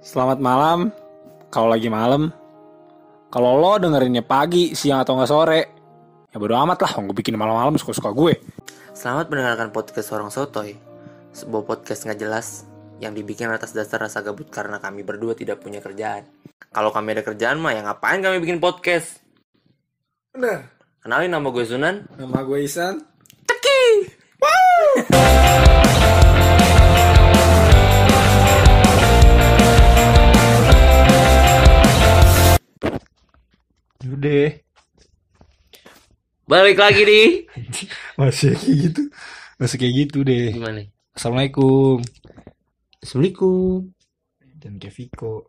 Selamat malam. Kalau lagi malam. Kalau lo dengerinnya pagi, siang atau nggak sore, ya bodo amat lah. Gue bikin malam-malam suka-suka gue. Selamat mendengarkan podcast Orang Sotoy Sebuah podcast nggak jelas yang dibikin atas dasar rasa gabut karena kami berdua tidak punya kerjaan Kalau kami ada kerjaan mah ya ngapain kami bikin podcast Bener. Kenalin nama gue Sunan Nama gue Isan. Udah. Balik lagi nih Masih kayak gitu. Masih kayak gitu deh. Gimana? Assalamualaikum. Assalamualaikum Dan kayak Viko.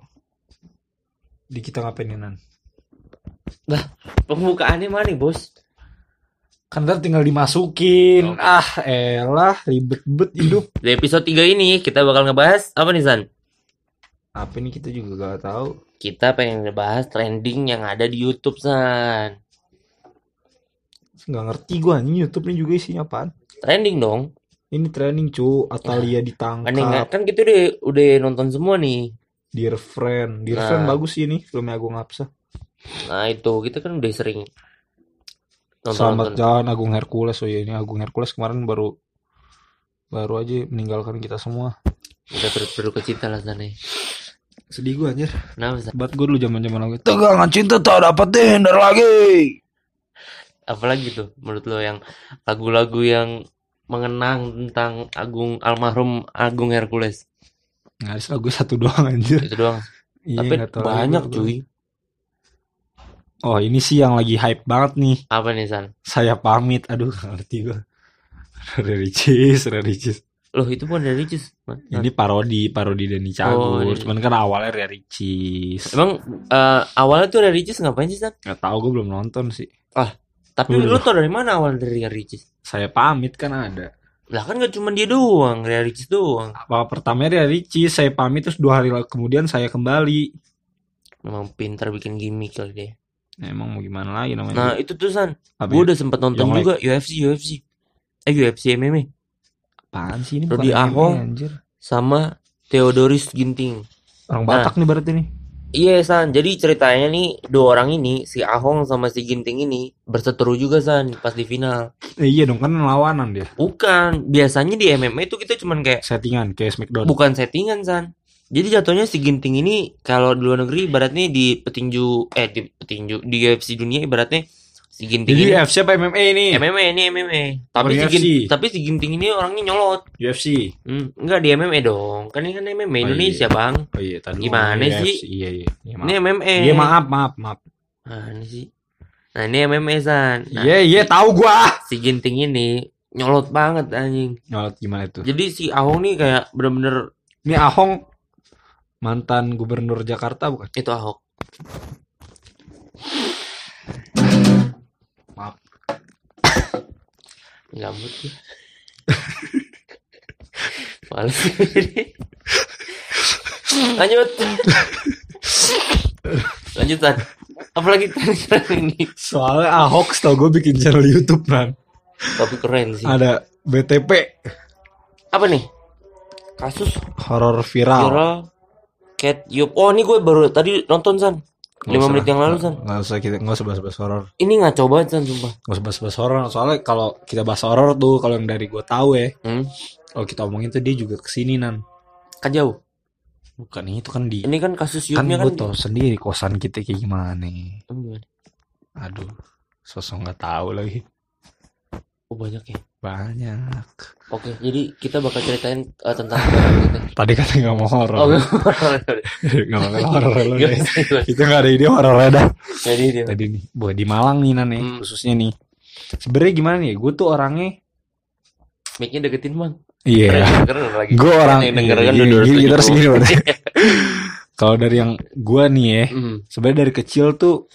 Di kita ngapain nih, Nan? Pembukaannya mana nih bos? Kan ntar tinggal dimasukin. Ah, elah, ribet-bet hidup. Di episode 3 ini kita bakal ngebahas apa nih San? Apa nih kita juga gak tahu. Kita pengen ngebahas trending yang ada di Youtube San Nggak ngerti gue anjing YouTube ini juga isinya apaan. Trending dong Ini training cu, Atalia Kan, ditangkap, nih, kan kita udah, udah nonton semua nih Dear Friend. Dear Nah. Friend bagus sih ini, filmnya Agung Apsa. Nah itu kita kan udah sering Selamat nonton-nonton. jalan Agung Hercules. Oh iya ini Agung Hercules kemarin baru baru aja meninggalkan kita semua. Udah berduka cita lah sana. Sedih gue anjir. Kenapa San? Buat gue dulu zaman-zaman lagu. Tegangan cinta tak dapat dihindar lagi. Apalagi tuh menurut lo yang lagu-lagu yang mengenang tentang Agung almarhum Agung Hercules Nggak ada lagu satu doang anjir. itu doang. Iya, Tapi lagi banyak gua. cuy. Oh ini sih yang lagi hype banget nih. Apa nih San? Saya pamit. Aduh ngerti gue. Ricis, Ricis. Loh itu bukan dari Ricis. Ini parodi, parodi Denny Cagur. Oh, iya. Cuman kan awalnya dari Ricis. Emang eh, awalnya tuh dari Ricis ngapain sih San? Nggak tahu gue belum nonton sih. Tapi Lu- lu tau dari mana awal dari Ricis? Saya pamit kan ada. Lah kan gak cuma dia doang, dari Ricis doang. Apa pertamanya dari Ricis, saya pamit terus dua hari kemudian saya kembali. Memang pintar bikin gimmick kali dia. Nah, emang mau gimana lagi namanya? Nah itu tuh San, gue ya? udah sempet nonton juga UFC UFC. Eh UFC MMA Apaan sih ini? Rodi Ahong. anjir. sama Theodoris Ginting. Orang Nah. Batak nih berarti nih. Iya San, jadi ceritanya nih dua orang ini si Ahong sama si Ginting ini berseteru juga San pas di final. Eh, iya dong kan lawanan dia. Bukan, biasanya di MMA itu kita cuman kayak Settingan kayak Smackdown. bukan settingan San. Jadi jatuhnya si Ginting ini kalau di luar negeri ibaratnya di petinju eh di petinju di UFC dunia ibaratnya si Ginting Jadi ini UFC apa MMA ini? MMA ini MMA. Tapi si, UFC. Gin- tapi si Ginting ini orangnya nyolot. UFC. Hmm, enggak di MMA dong. Kan ini kan MMA Oh, Indonesia, iya. Bang. Oh iya, tadi Gimana sih? Iya, iya. Iya, Ini. MMA. Iya, maaf, maaf, maaf. Ini sih. Nah, ini MMA San. Nah, Iya, iya, tahu gua. si Ginting ini nyolot banget anjing. Nyolot gimana itu? Jadi si Ahong nih kayak bener-bener Ini Ahong mantan gubernur Jakarta bukan? itu Ahok. Maaf. Gabut ya. Males. Lanjut. Lanjutan. Apalagi tadi ini. Soalnya Ahok tau gue bikin channel YouTube kan. Tapi keren sih. Ada BTP Apa nih? Kasus horor viral. viral Cat Yup. Oh, ini gue baru tadi nonton San. Nggak 5 usah, menit yang lalu San. Nggak usah kita nggak usah bahas-bahas horor. Ini ngaco banget San sumpah. Nggak usah bahas-bahas horor. Soalnya kalau kita bahas horor tuh kalau yang dari gue tahu ya, Hmm. kalau kita omongin tuh dia juga ke sini nan. Kan jauh. Bukan itu kan di Ini kan kasus kan gue kan. tau sendiri kosan kita kayak gimana. Gimana? Aduh, sosok nggak tahu lagi. Oh, banyak ya. Banyak. Oke, jadi kita bakal ceritain eh, tentang kita. Tadi kata nggak mau horor. Oh, nggak mau horor deh. gak bisa. Kita nggak ada ide horor dah. Jadi dia. Tadi nih, buat di Malang nih nan ya, Hmm. khususnya nih. Sebenarnya gimana nih? Gue tuh orangnya Mic-nya deketin, Bang. Iya. Gue orang yang denger kan gini, udah gini, terus 270. gini berarti. Kalau dari yang gue nih ya, Hmm. sebenarnya dari kecil tuh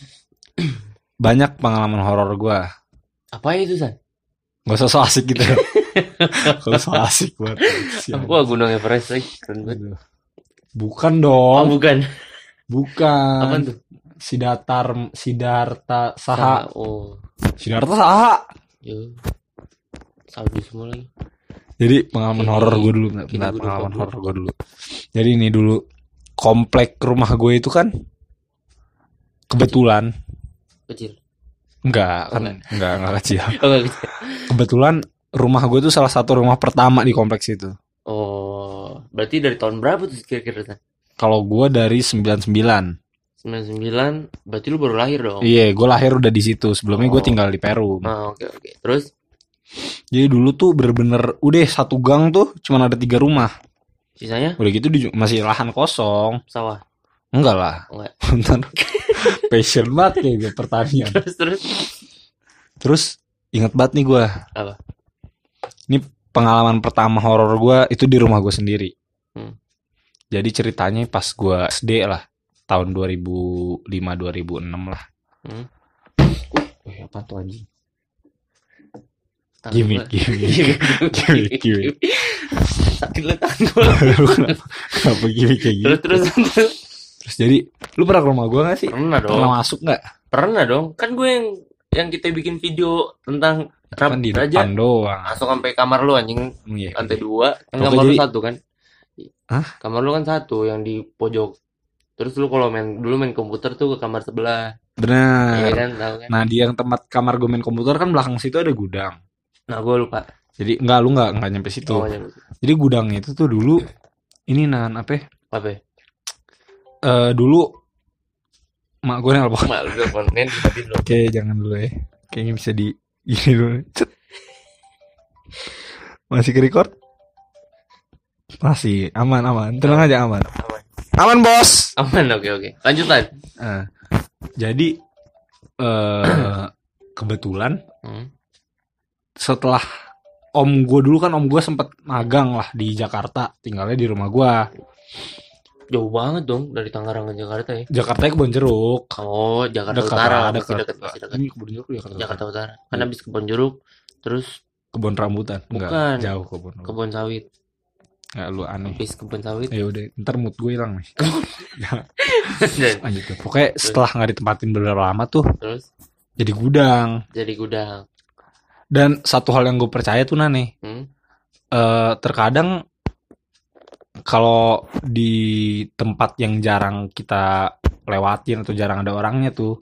banyak pengalaman horor gue. Apa itu, San? Gak usah so asik gitu. Kalau so asik buat. sial. Wah, Gunung Everest lagi. Banget. Bukan Oh, dong, bukan. bukan. Apa tuh? Sidatar, Sidarta Saha, Oh, Sidarta Saha. yo. Sabu semua lagi. Jadi pengalaman horor gue dulu, bentar, pengalaman horor gue dulu. Jadi ini dulu komplek rumah gue itu kan kebetulan Kecil. Enggak kan Enggak. enggak enggak kecil. Oh, kecil. Kebetulan rumah gue tuh salah satu rumah pertama di kompleks itu. Oh, berarti dari tahun berapa tuh kira-kira? Kalau gue dari 99. 99, berarti lu baru lahir dong? Iya, gue lahir udah di situ. Sebelumnya gue Oh. tinggal di Peru. Ah, oke oke. Terus Jadi dulu tuh bener-bener udah satu gang tuh cuman ada tiga rumah. sisanya Udah gitu di- masih lahan kosong. sawah. Enggak lah. Enggak. Bentar. Passion banget kayak gue pertanian. Terus terus Terus inget banget nih gue. Apa? Ini pengalaman pertama horor gue itu di rumah gue sendiri. Hmm. Jadi ceritanya pas gue SD lah. Tahun 2005-2006 lah. Hmm. Wih apa tuh anjing? Gimme. Gimme, Gimme, gimme. Sakit lu tangan gua. Lu kenapa, gini kayak gitu? Terus terus terus. Terus jadi, lu pernah ke rumah gue gak sih? Pernah dong. Pernah masuk gak? Pernah dong. Kan gue yang yang kita bikin video tentang rap Kan di raja depan doang. masuk sampai kamar lu anjing Iya. lantai dua kan kamar lu jadi- satu kan Hah? kamar lu kan satu yang di pojok terus lu kalau main dulu main komputer tuh ke kamar sebelah Iya Bener. kan tahu kan Nah di yang tempat kamar gue main komputer kan belakang situ ada gudang. nah gue lupa Jadi enggak lu enggak enggak nyampe situ. Oh, Jadi gudang itu tuh dulu ini nan apa? ya? apa Eh dulu mak gue nelpon. mak lu teleponin dimatiin lo Oke jangan dulu ya. Kayaknya bisa di gini dulu. Cet. Masih ke record? Masih aman aman. Tenang aja aman. Aman. Aman bos. aman oke oke lanjutan Nah, jadi eh kebetulan hmm. setelah om gue dulu kan om gue sempet magang lah di Jakarta tinggalnya di rumah gue jauh banget dong dari Tangerang ke Jakarta ya. Jakarta kebon jeruk. Oh Jakarta dekat Utara. dekat. dekat masih dekat. Ini kebun jeruk Jakarta, Jakarta Utara. Kan habis kebon jeruk terus kebun rambutan. Enggak, Bukan. jauh kebun kebon sawit. Nggak lu aneh. Habis kebon sawit. Ya udah ntar mood gue hilang nih. Dan lanjut pokoknya setelah nggak ditempatin beberapa lama tuh terus? jadi gudang. Jadi gudang. Dan satu hal yang gue percaya tuh nane hmm? eh terkadang kalau di tempat yang jarang kita lewatin atau jarang ada orangnya tuh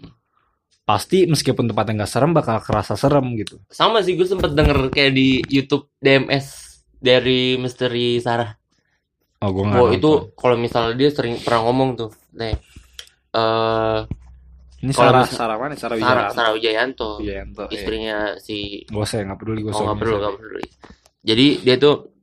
pasti meskipun tempatnya nggak serem bakal kerasa serem gitu sama sih gue sempet denger kayak di YouTube DMS dari Misteri Sarah. oh gue nggak Oh itu kalau misalnya dia sering pernah ngomong tuh, nih, eh ini Sarah misal- Sarah mana Sarah Sarah, Wijayanto Sarah Wijayanto, Wijayanto iya. istrinya si, gue saya nggak peduli gue oh nggak perlu nggak peduli. Jadi dia tuh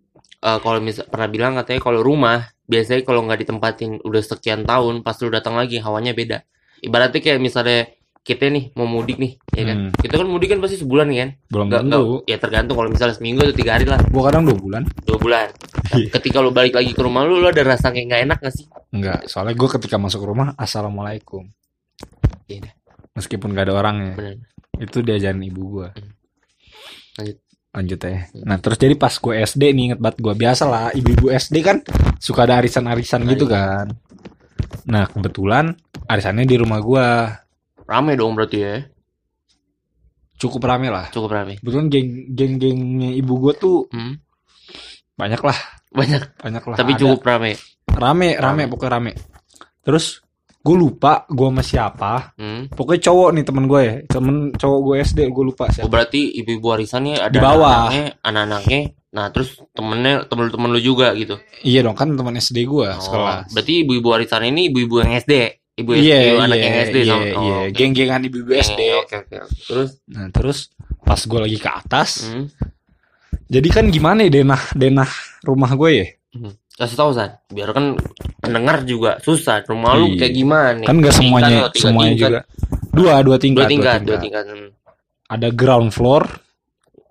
eh, kalau misal pernah bilang katanya kalau rumah biasanya kalau nggak ditempatin udah sekian tahun, pas lu datang lagi hawanya beda. Ibaratnya kayak misalnya kita nih mau mudik nih, ya kan? Hmm. Kita kan mudik kan pasti sebulan nih kan? belum nggak, tentu ya tergantung kalau misalnya seminggu atau tiga hari lah, gue kadang dua bulan dua bulan. Iya. Ketika lu balik lagi ke rumah lu, lu ada rasa kayak nggak enak gak sih? Enggak, soalnya gue ketika masuk rumah assalamualaikum Iya. meskipun gak ada orangnya Bener. itu diajarin ibu gue Lanjut. Lanjut ya nah terus jadi pas gue SD nih inget banget gue biasa lah ibu-ibu SD kan suka ada arisan-arisan Nah, gitu iya. kan nah kebetulan arisannya di rumah gue Rame dong berarti ya. cukup rame lah Cukup rame. kebetulan geng geng gengnya ibu gue tuh Hmm. banyak lah Banyak, banyak lah tapi Ada. cukup rame. rame rame Rame. pokoknya rame terus gue lupa gue sama siapa Hmm. pokoknya cowok nih temen gue ya temen cowok gue SD gue lupa Oh siapa berarti ibu-ibu warisannya ada Di bawah. anak-anaknya, anak-anaknya. Nah terus temennya temen-temen lu juga gitu. iya dong kan teman SD gue Oh, sekelas berarti ibu-ibu warisan ini ibu-ibu yang SD. Ibu SD, Iya, anak iya, yang SD iya, sama. iya. Oh, oke. Geng-gengan ibu-ibu SD. Oke oke. oke. Terus, Nah, terus pas gue lagi ke atas, hmm. jadi kan gimana ya denah denah rumah gue ya? hmm. Kasih tahu San, biar kan pendengar juga susah. Rumah lu Iya. kayak gimana? Kan nggak Tingkat semuanya tiga semuanya tingkat? juga. Dua, dua tingkat. Dua tingkat, dua tingkat. Hmm. Ada ground floor.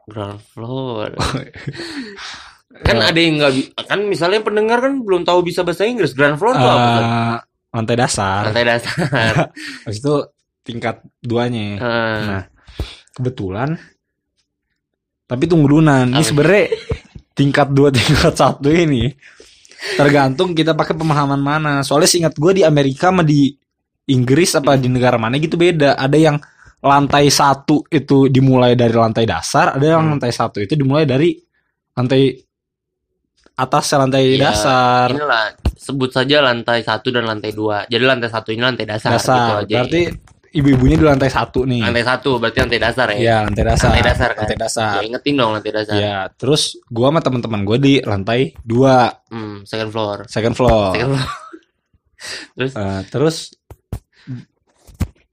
Ground floor. kan ada yang nggak kan misalnya pendengar kan belum tahu bisa bahasa Inggris. Ground floor itu apa? Eh, lantai dasar. Lantai dasar. Habis itu tingkat duanya. Eh, Nah, kebetulan tapi tunggu dulu Nan. Ini sebenarnya tingkat dua tingkat satu ini tergantung kita pakai pemahaman mana. Soalnya seingat gue di Amerika sama di Inggris apa di negara mana gitu beda. Ada yang lantai satu itu dimulai dari lantai dasar, ada yang Hmm. lantai satu itu dimulai dari lantai atas lantai Iya, dasar. Inilah sebut saja lantai satu dan lantai dua. Jadi lantai satu ini lantai dasar, gitu Dasar. aja. Berarti ibu-ibunya di lantai satu nih. lantai satu berarti lantai dasar ya. Iya, lantai dasar. Lantai dasar kan? Lantai dasar. Ya, ingetin dong lantai dasar. Iya, terus gua sama teman-teman gue di lantai dua, Hmm, second floor. second floor. Second floor. Terus Eh, terus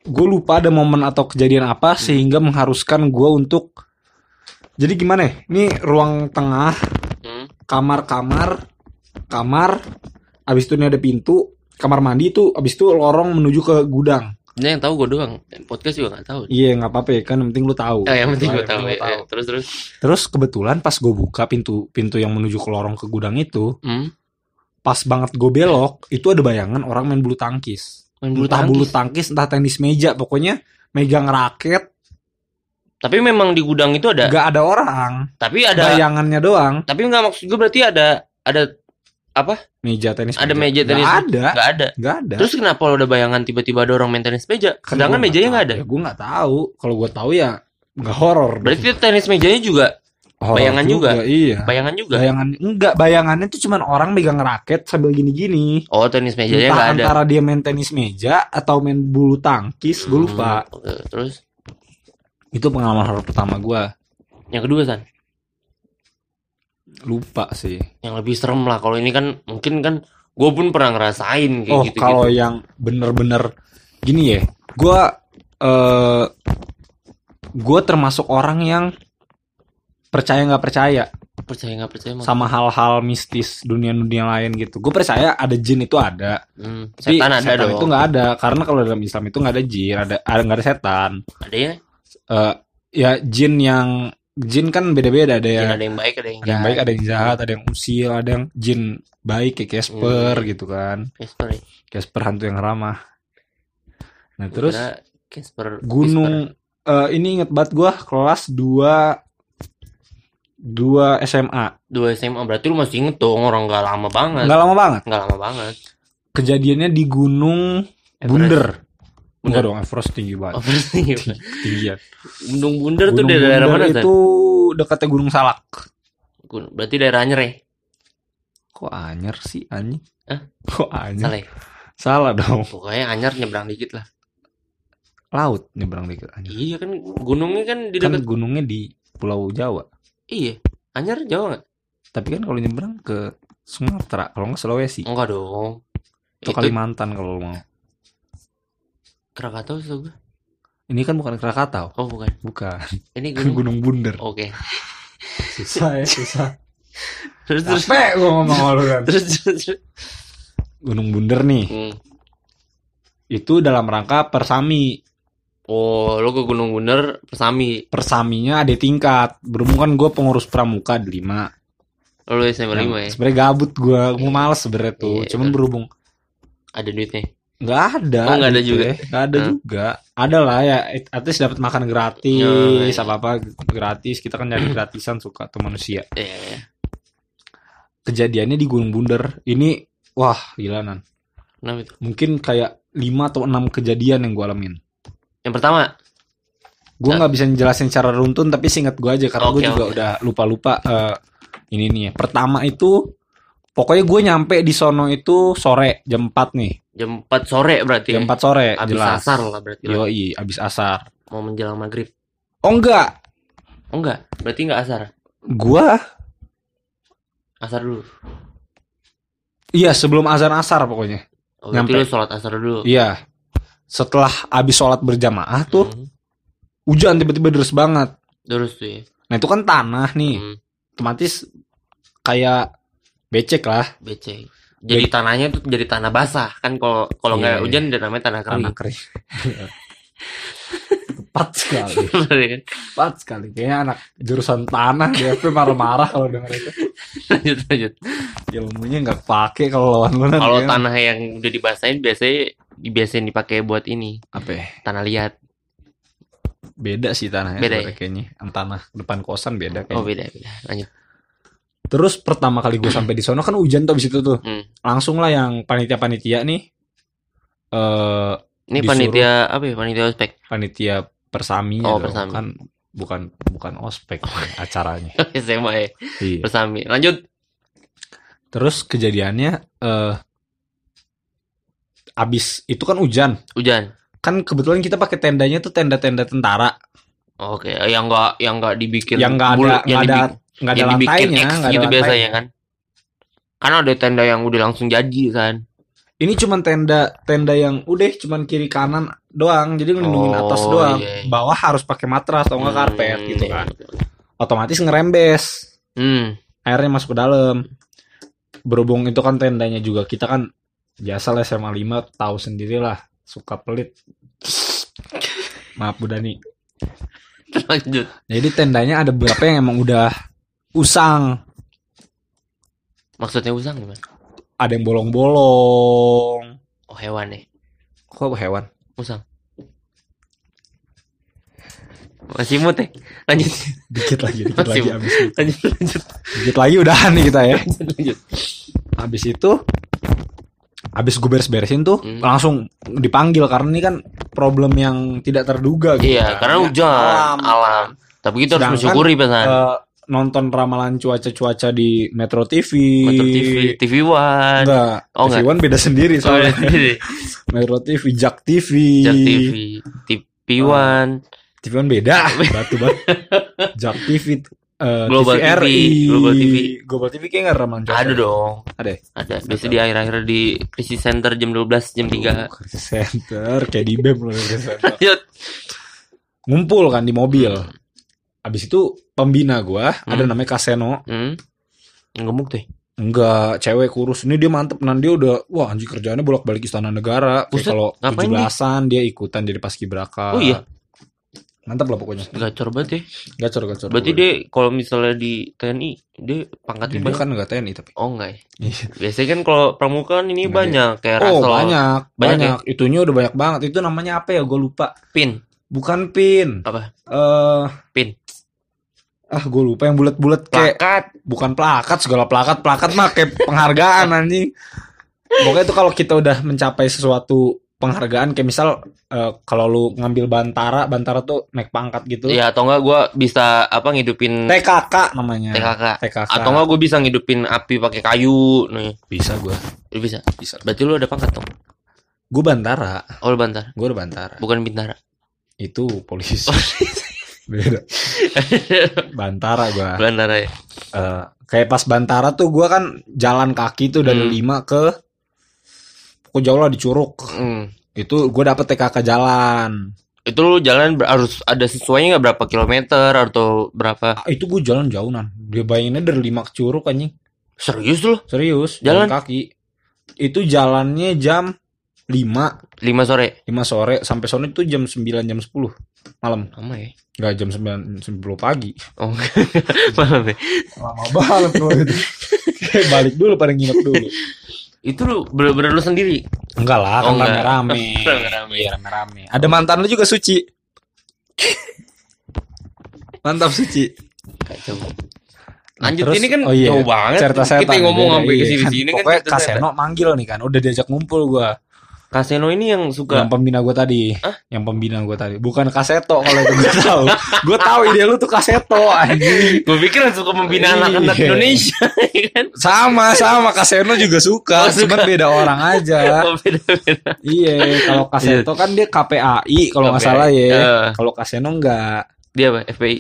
gue lupa ada momen atau kejadian apa sehingga mengharuskan gue untuk jadi gimana ya? Ini ruang tengah, hmm, kamar-kamar, kamar, abis itu ini ada pintu, kamar mandi itu, abis itu lorong menuju ke gudang. Ini yang tahu gue doang. Podcast juga nggak tahu. Iya nggak apa-apa ya kan, yang penting lu tahu. Oh, yang penting gue tahu. lu ya. Ya, Terus terus. Terus kebetulan pas gue buka pintu pintu yang menuju ke lorong ke gudang itu, Hmm, pas banget gue belok, itu ada bayangan orang main bulu tangkis. main bulu entah tangkis. bulu tangkis, entah tenis meja, pokoknya megang raket, Tapi memang di gudang itu ada. nggak ada orang, Tapi ada. bayangannya doang. Tapi nggak maksud gue berarti ada ada Meja tenis Ada meja tenis Nggak meja. ada, nggak ada. ada. Terus kenapa lo udah bayangan tiba-tiba ada orang main tenis meja? Kan Sedangkan mejanya nggak ada. Ya, gue nggak tahu. Kalau gue tahu ya nggak horor. Berarti tenis mejanya juga Horor bayangan juga? Iya. bayangan juga. Bayangan enggak, bayangannya tuh cuman orang megang raket sambil gini-gini. Oh, tenis mejanya Entah nggak ada. antara dia main tenis meja atau main bulu tangkis, gue lupa. Hmm, oke. Terus Itu pengalaman horor pertama gue. yang kedua san, Lupa sih. yang lebih serem lah. Kalau ini kan mungkin kan gue pun pernah ngerasain kayak oh, gitu kalau gitu. yang bener-bener gini ya, gue eh gue termasuk orang yang percaya nggak percaya Percaya nggak percaya sama hal-hal mistis dunia-dunia lain gitu. Gue percaya ada jin itu ada, Hmm, tapi setan ada dong. itu nggak ada karena kalau dalam Islam itu nggak ada jin, ada ada nggak ada setan. Ada ya? Eh ya jin yang jin kan beda-beda ada Jin yang ada yang baik, ada yang ada yang baik, ada yang jahat, ada yang usil, ada yang jin baik kayak Casper Hmm. gitu kan. Casper. ya. Casper hantu yang ramah. Nah, terus Casper. gunung eh, ini inget banget gua kelas 2 2 SMA. dua SMA berarti lu masih inget dong orang nggak lama banget. Nggak lama banget. Nggak lama banget. Kejadiannya di Gunung Everest. Bunder. Enggak dong, Everest tinggi banget. Oh, berarti Tinggian. Gunung Bunder tuh dari daerah mana itu dekatnya Gunung Salak. Berarti daerah Anyer ya? Kok anyer sih anjing? Hah? Kok anyer? Salah ya? Salah dong. Pokoknya Anyer nyebrang dikit lah. Laut nyebrang dikit anyer. Iya kan gunungnya kan di Kan dekat. gunungnya di Pulau Jawa. Iya. Anyer Jawa nggak? Tapi kan kalau nyebrang ke Sumatera, kalau nggak Sulawesi, Enggak dong. atau Itu Kalimantan kalau lo mau. Krakatau setahu gue. Ini kan bukan Krakatau, Oh bukan. bukan. Ini gunung. Gunung Bunder. Oke. Susah ya, susah. Terus terus Capek gua ngomong sama lu kan. terus terus. terus. Gunung Bunder nih, Hmm. itu dalam rangka persami. Oh, lo ke Gunung Bunder Persami. Persaminya ada tingkat. Berhubung kan gue pengurus pramuka di lima. Lo SMA 5 ya? Sebenarnya gabut gue, gue males sebenarnya tuh. Iya, Cuman betul. berhubung Ada duitnya. Nggak ada. Oh, nggak ada gitu juga. ya. Nggak ada Hmm. juga. Ada lah ya. At least dapat makan Oh, gratis, iya. apa apa gratis. Kita kan nyari gratisan suka tuh manusia. Iya, iya. Kejadiannya di Gunung Bunder. Ini wah gila nan. Itu? Mungkin kayak 5 atau 6 kejadian yang gue alamin. Yang pertama, Gue Nah. nggak bisa ngejelasin secara runtun tapi singkat gue aja karena gue Oke, juga oke. udah lupa-lupa eh, ini nih. ya. Pertama itu pokoknya gue nyampe di sono itu sore jam 4 nih. jam 4 sore berarti Jam ya? 4 sore Abis jelas. asar lah berarti lah. Yoi, abis asar. Mau menjelang maghrib. Oh enggak, Oh enggak, berarti enggak asar. gua Asar dulu. iya sebelum azan asar pokoknya. Oh, Nyampe. lu sholat asar dulu. Iya. Setelah abis sholat berjamaah tuh Hmm. hujan tiba-tiba deras banget. Terus tuh ya. Nah itu kan tanah nih, Hmm, otomatis kayak becek lah. becek. Jadi tanahnya tuh jadi tanah basah kan kalau kalau Iya, nggak iya. hujan dia namanya tanah kering. Tanah kering. Tepat sekali. Tepat sekali. Kayaknya anak jurusan tanah di FP marah-marah kalau denger itu. lanjut lanjut. Ilmunya nggak pakai kalau lawan lu Kalau tanah yang udah dibasahin biasanya dibiasain dipakai buat ini apa ya? tanah liat. Beda sih tanahnya Beda sebenarnya kayaknya. Tanah depan kosan beda Oh kayaknya. beda beda. Lanjut. Terus pertama kali gue sampai di sono kan hujan tuh abis itu tuh. Hmm. Langsung lah yang panitia-panitia nih eh Ini Disuruh- panitia apa ya? Panitia ospek. panitia persami Oh, dong. persami. kan bukan bukan ospek acaranya. SMA ya. Iya. Persami. Lanjut. Terus kejadiannya eh abis itu kan hujan. Hujan. Kan kebetulan kita pakai tendanya tuh tenda-tenda tentara Oke, yang enggak yang enggak dibikin yang nggak ada bul- nggak ada nggak ada lantainya, X nggak ada gitu lantai. biasanya kan. Kan ada tenda yang udah langsung jadi kan. Ini cuman tenda tenda yang udah cuman kiri kanan doang, jadi ngelindungin Oh, atas doang. iya, iya. Bawah harus pakai matras atau enggak karpet Hmm, gitu iya, kan. Otomatis ngerembes. Hmm. airnya masuk ke dalam. Berhubung itu kan tendanya juga kita kan biasa lah SMA 5 tahu sendirilah suka pelit. Maaf Bu Dani. Lanjut. Jadi tendanya ada beberapa yang emang udah usang, Maksudnya usang gimana? ada yang bolong-bolong. Oh, hewan nih. Kok hewan? Usang. Masih mut ya? Lanjut. Dikit lagi, dikit Masih- lagi abis itu. Lanjut, lanjut. Dikit lagi udahan nih kita ya. lanjut. Habis itu habis gue beres-beresin tuh Hmm. langsung dipanggil karena ini kan problem yang tidak terduga gitu. Iya, kan. karena Ya, hujan, alam. Tapi kita harus Sedangkan, mensyukuri pesan. Eh, nonton ramalan cuaca-cuaca di Metro TV. Metro TV, TV One. Enggak. Oh, TV enggak. One beda sendiri Oh, soalnya. Metro TV, Jak TV. Jak TV, TV One, TV One beda. Batu banget. Jak TV, eh, Global TV, TVRI, Global TV. Global TV kayak nggak ramalan cuaca. ada dong. Ada. ya? Ada. Biasa di akhir-akhir di Crisis Center jam 12, jam 3. Oh, Crisis Center kayak di BEM loh Center. Lanjut. Ngumpul kan di mobil. Abis itu pembina gua ada Hmm. namanya Kaseno. Hmm. Gemuk tuh. Enggak, cewek kurus. Ini dia mantep. Nah, dia udah, wah anjing kerjaannya bolak-balik istana negara. Kayak kalau ngapain 17-an dia ikutan jadi paskibraka. Oh iya? Mantap lah pokoknya. Gacor banget ya. Gacor, gacor. Berarti dia kalau misalnya di TNI, dia pangkatnya dia banyak. kan enggak TNI tapi. Oh enggak ya. Iya. Biasanya kan kalau pramuka kan ini Enggak banyak kayak Oh, banyak, Banyak banyak. Itunya udah banyak banget. Itu namanya apa ya? Gue lupa. pin. Bukan pin. Apa? Eh, Pin. Ah, gue lupa yang bulat-bulat kayak Plakat. bukan plakat segala plakat plakat mah kayak penghargaan anjing pokoknya itu kalau kita udah mencapai sesuatu penghargaan kayak misal eh, kalau lu ngambil bantara bantara tuh naik pangkat gitu Ya atau enggak gua bisa apa ngidupin TKK namanya TKK. TKK Atau enggak gue bisa ngidupin api pakai kayu nih. bisa gue Lu bisa. bisa Berarti lu ada pangkat dong. gue bantara Oh, lu bantar. gue udah bantara Bukan bintara. itu polisi beda bantara gue Bantara ya. Eh, kayak pas bantara tuh gue kan jalan kaki tuh dari Hmm. lima ke pokoknya jauh lah di Curug Hmm. itu gue dapet TKK jalan Itu lu jalan harus ada sesuainya nggak berapa kilometer atau berapa? Ah, itu gue jalan jauhan dia bayanginnya dari lima ke Curug anjing Serius lu? serius Jalan? kaki itu jalannya jam 5 5 sore. 5 sore sampai sore itu jam 9 jam 10 malam Lama ya? nggak jam 9 10 pagi Oh, malam ya. lama banget kalau itu balik dulu pada nginep dulu Itu lu bener-bener lu sendiri. enggak lah Oh, kan enggak. rame-rame Rame-rame. Iya, rame-rame ada mantan lu juga suci mantap suci Kacau. Nah, Lanjut terus- ini kan oh iya, jauh banget. cerita Kita setan ngomong beda, sampai iya. ke sini-sini kan. pokoknya setan. Kaseno manggil nih kan udah diajak ngumpul gua Kaseno ini yang suka yang pembina gue tadi Hah? yang pembina gue tadi bukan kaseto kalau itu gue tahu gue tahu ide lu tuh kaseto anjing Gue pikir suka membina anak-anak Iya. Indonesia ya kan. sama sama kaseno juga suka Oh, suka. cuman beda orang aja Oh, beda-beda. iya kalau kaseto kan dia KPAI kalau nggak salah ya kalau kaseno enggak dia apa? FPI.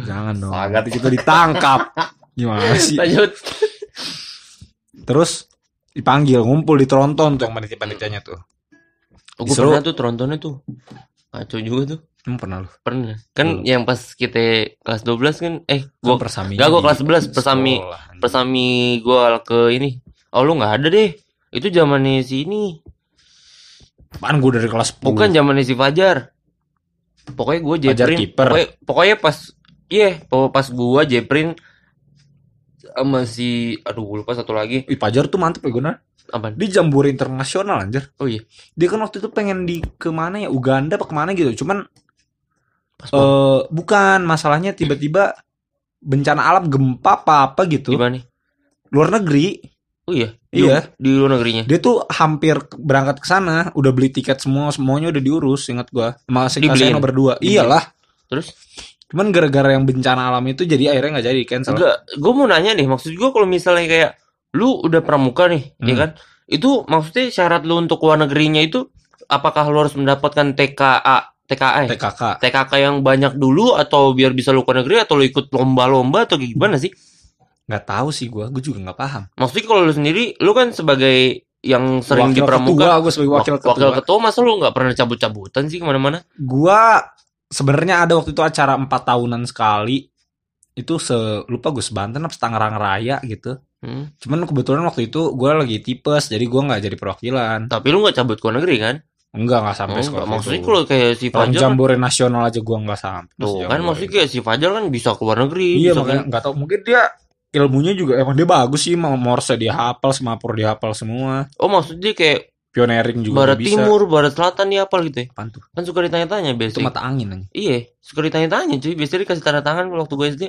jangan dong nanti kita ditangkap gimana sih Lanjut. terus dipanggil ngumpul di tronton tuh yang panitia-panitianya tuh Oh, gue Disuruh- pernah tuh trontonnya tuh. Kacau juga tuh. Emang pernah lu Pernah. Kan Belum. yang pas kita kelas 12 kan eh gua Kan persaminya Enggak, gua kelas 11, persami. sekolah. persami gua ke ini. Oh, lu nggak ada deh. Itu zamannya si ini. Apaan gue dari kelas 10 Bukan zamannya si Fajar. Pokoknya gua Jeprin. kiper. Pokoknya, pokoknya pas iya, pokoknya pas gua Jeprin sama si aduh lupa satu lagi. Ih, Pajar tuh mantep ya gue Apa? Di Jambore Internasional anjir. Oh iya. Dia kan waktu itu pengen di ke mana ya? Uganda apa ke mana gitu. Cuman eh bukan masalahnya tiba-tiba bencana alam gempa apa apa gitu. gimana nih? Luar negeri. Oh iya. Iya. Di, luar negerinya. Dia tuh hampir berangkat ke sana, udah beli tiket semua, semuanya udah diurus, ingat gua. Sama si Dibeliin? Kaseno berdua. Dibeliin? Iyalah. Terus Cuman gara-gara yang bencana alam itu jadi akhirnya nggak jadi cancel. Enggak, gue mau nanya nih, maksud gue kalau misalnya kayak lu udah pramuka nih, ya Hmm. kan? Itu maksudnya syarat lu untuk luar negerinya itu apakah lu harus mendapatkan TKA, TKA, ya? TKK. TKK yang banyak dulu atau biar bisa lu keluar negeri atau lu ikut lomba-lomba atau gimana sih? Nggak tahu sih gua, gua juga nggak paham. Maksudnya kalau lu sendiri, lu kan sebagai yang sering di wakil pramuka, ketua, gua sebagai wakil wak- ketua. wakil ketua, masa lu nggak pernah cabut-cabutan sih ke mana-mana? Gua sebenarnya ada waktu itu acara empat tahunan sekali. Itu se lupa gue sebanten apa Tangerang Raya gitu. Hmm. Cuman kebetulan waktu itu gua lagi tipes, jadi gua nggak jadi perwakilan. Tapi lu nggak cabut ke luar negeri kan? Enggak, nggak sampai Oh, sekolah. maksudnya kalau kayak si Fajar kan, jambore nasional aja gua nggak sampai. tuh kan jambore. maksudnya kayak si Fajar kan bisa ke luar negeri. Iya bisa makanya kan- nggak tahu mungkin dia ilmunya juga emang dia bagus sih mau Morse dia hafal semapur dia hafal semua Oh maksudnya kayak pioneering juga barat bisa timur, barat selatan dia apa gitu ya? Apaan tuh? Kan suka ditanya-tanya itu biasanya. mata angin aja Iya, suka ditanya-tanya cuy. Biasanya dikasih tanda tangan kalau waktu gue SD.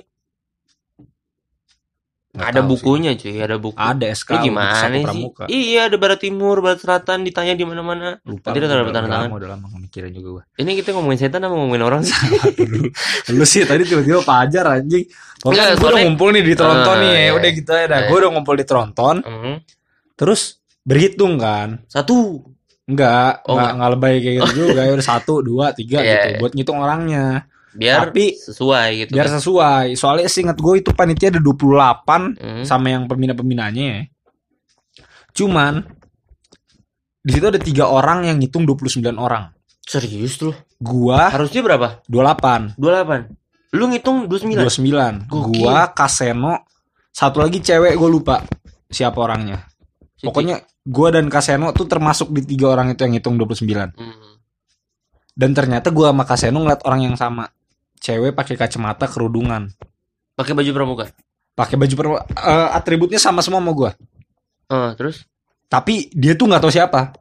Nggak ada tahu sih. bukunya cuy, ada buku. ada SK Lu gimana sih? pramuka. Iya, ada barat timur, barat selatan ditanya di mana-mana. lupa Tadi gua ada udah, tanda tangan. udah lama mikirin juga gua Ini kita ngomongin setan apa ngomongin orang sih? lu sih tadi tiba-tiba pajar anjing Pokoknya Enggak, gue udah ngumpul nih di tronton Ah, nih ya iya. udah gitu ya dah Iya. gue udah ngumpul di tronton Hmm. terus berhitung kan Satu. enggak Oh, enggak enggak lebay kayak gitu juga ya udah satu dua tiga Iya, gitu iya. buat ngitung orangnya Biar Tapi- sesuai gitu. biar sesuai soalnya seingat gue itu panitia ada 28 Hmm. sama yang pembina-pembinanya ya. Cuman di situ ada tiga orang yang ngitung 29 orang. Serius lu? Gua Harusnya berapa? 28, 28. Lu ngitung 29. 29. Gokil. Gua Kaseno, satu lagi cewek gue lupa siapa orangnya. Siti. Pokoknya gua dan Kaseno tuh termasuk di tiga orang itu yang ngitung 29. Hmm. Dan ternyata gua sama Kaseno ngeliat orang yang sama. Cewek pakai kacamata kerudungan. Pakai baju pramuka. Pakai baju per eh, atributnya sama semua sama gua. Ah, terus? Tapi dia tuh nggak tahu siapa.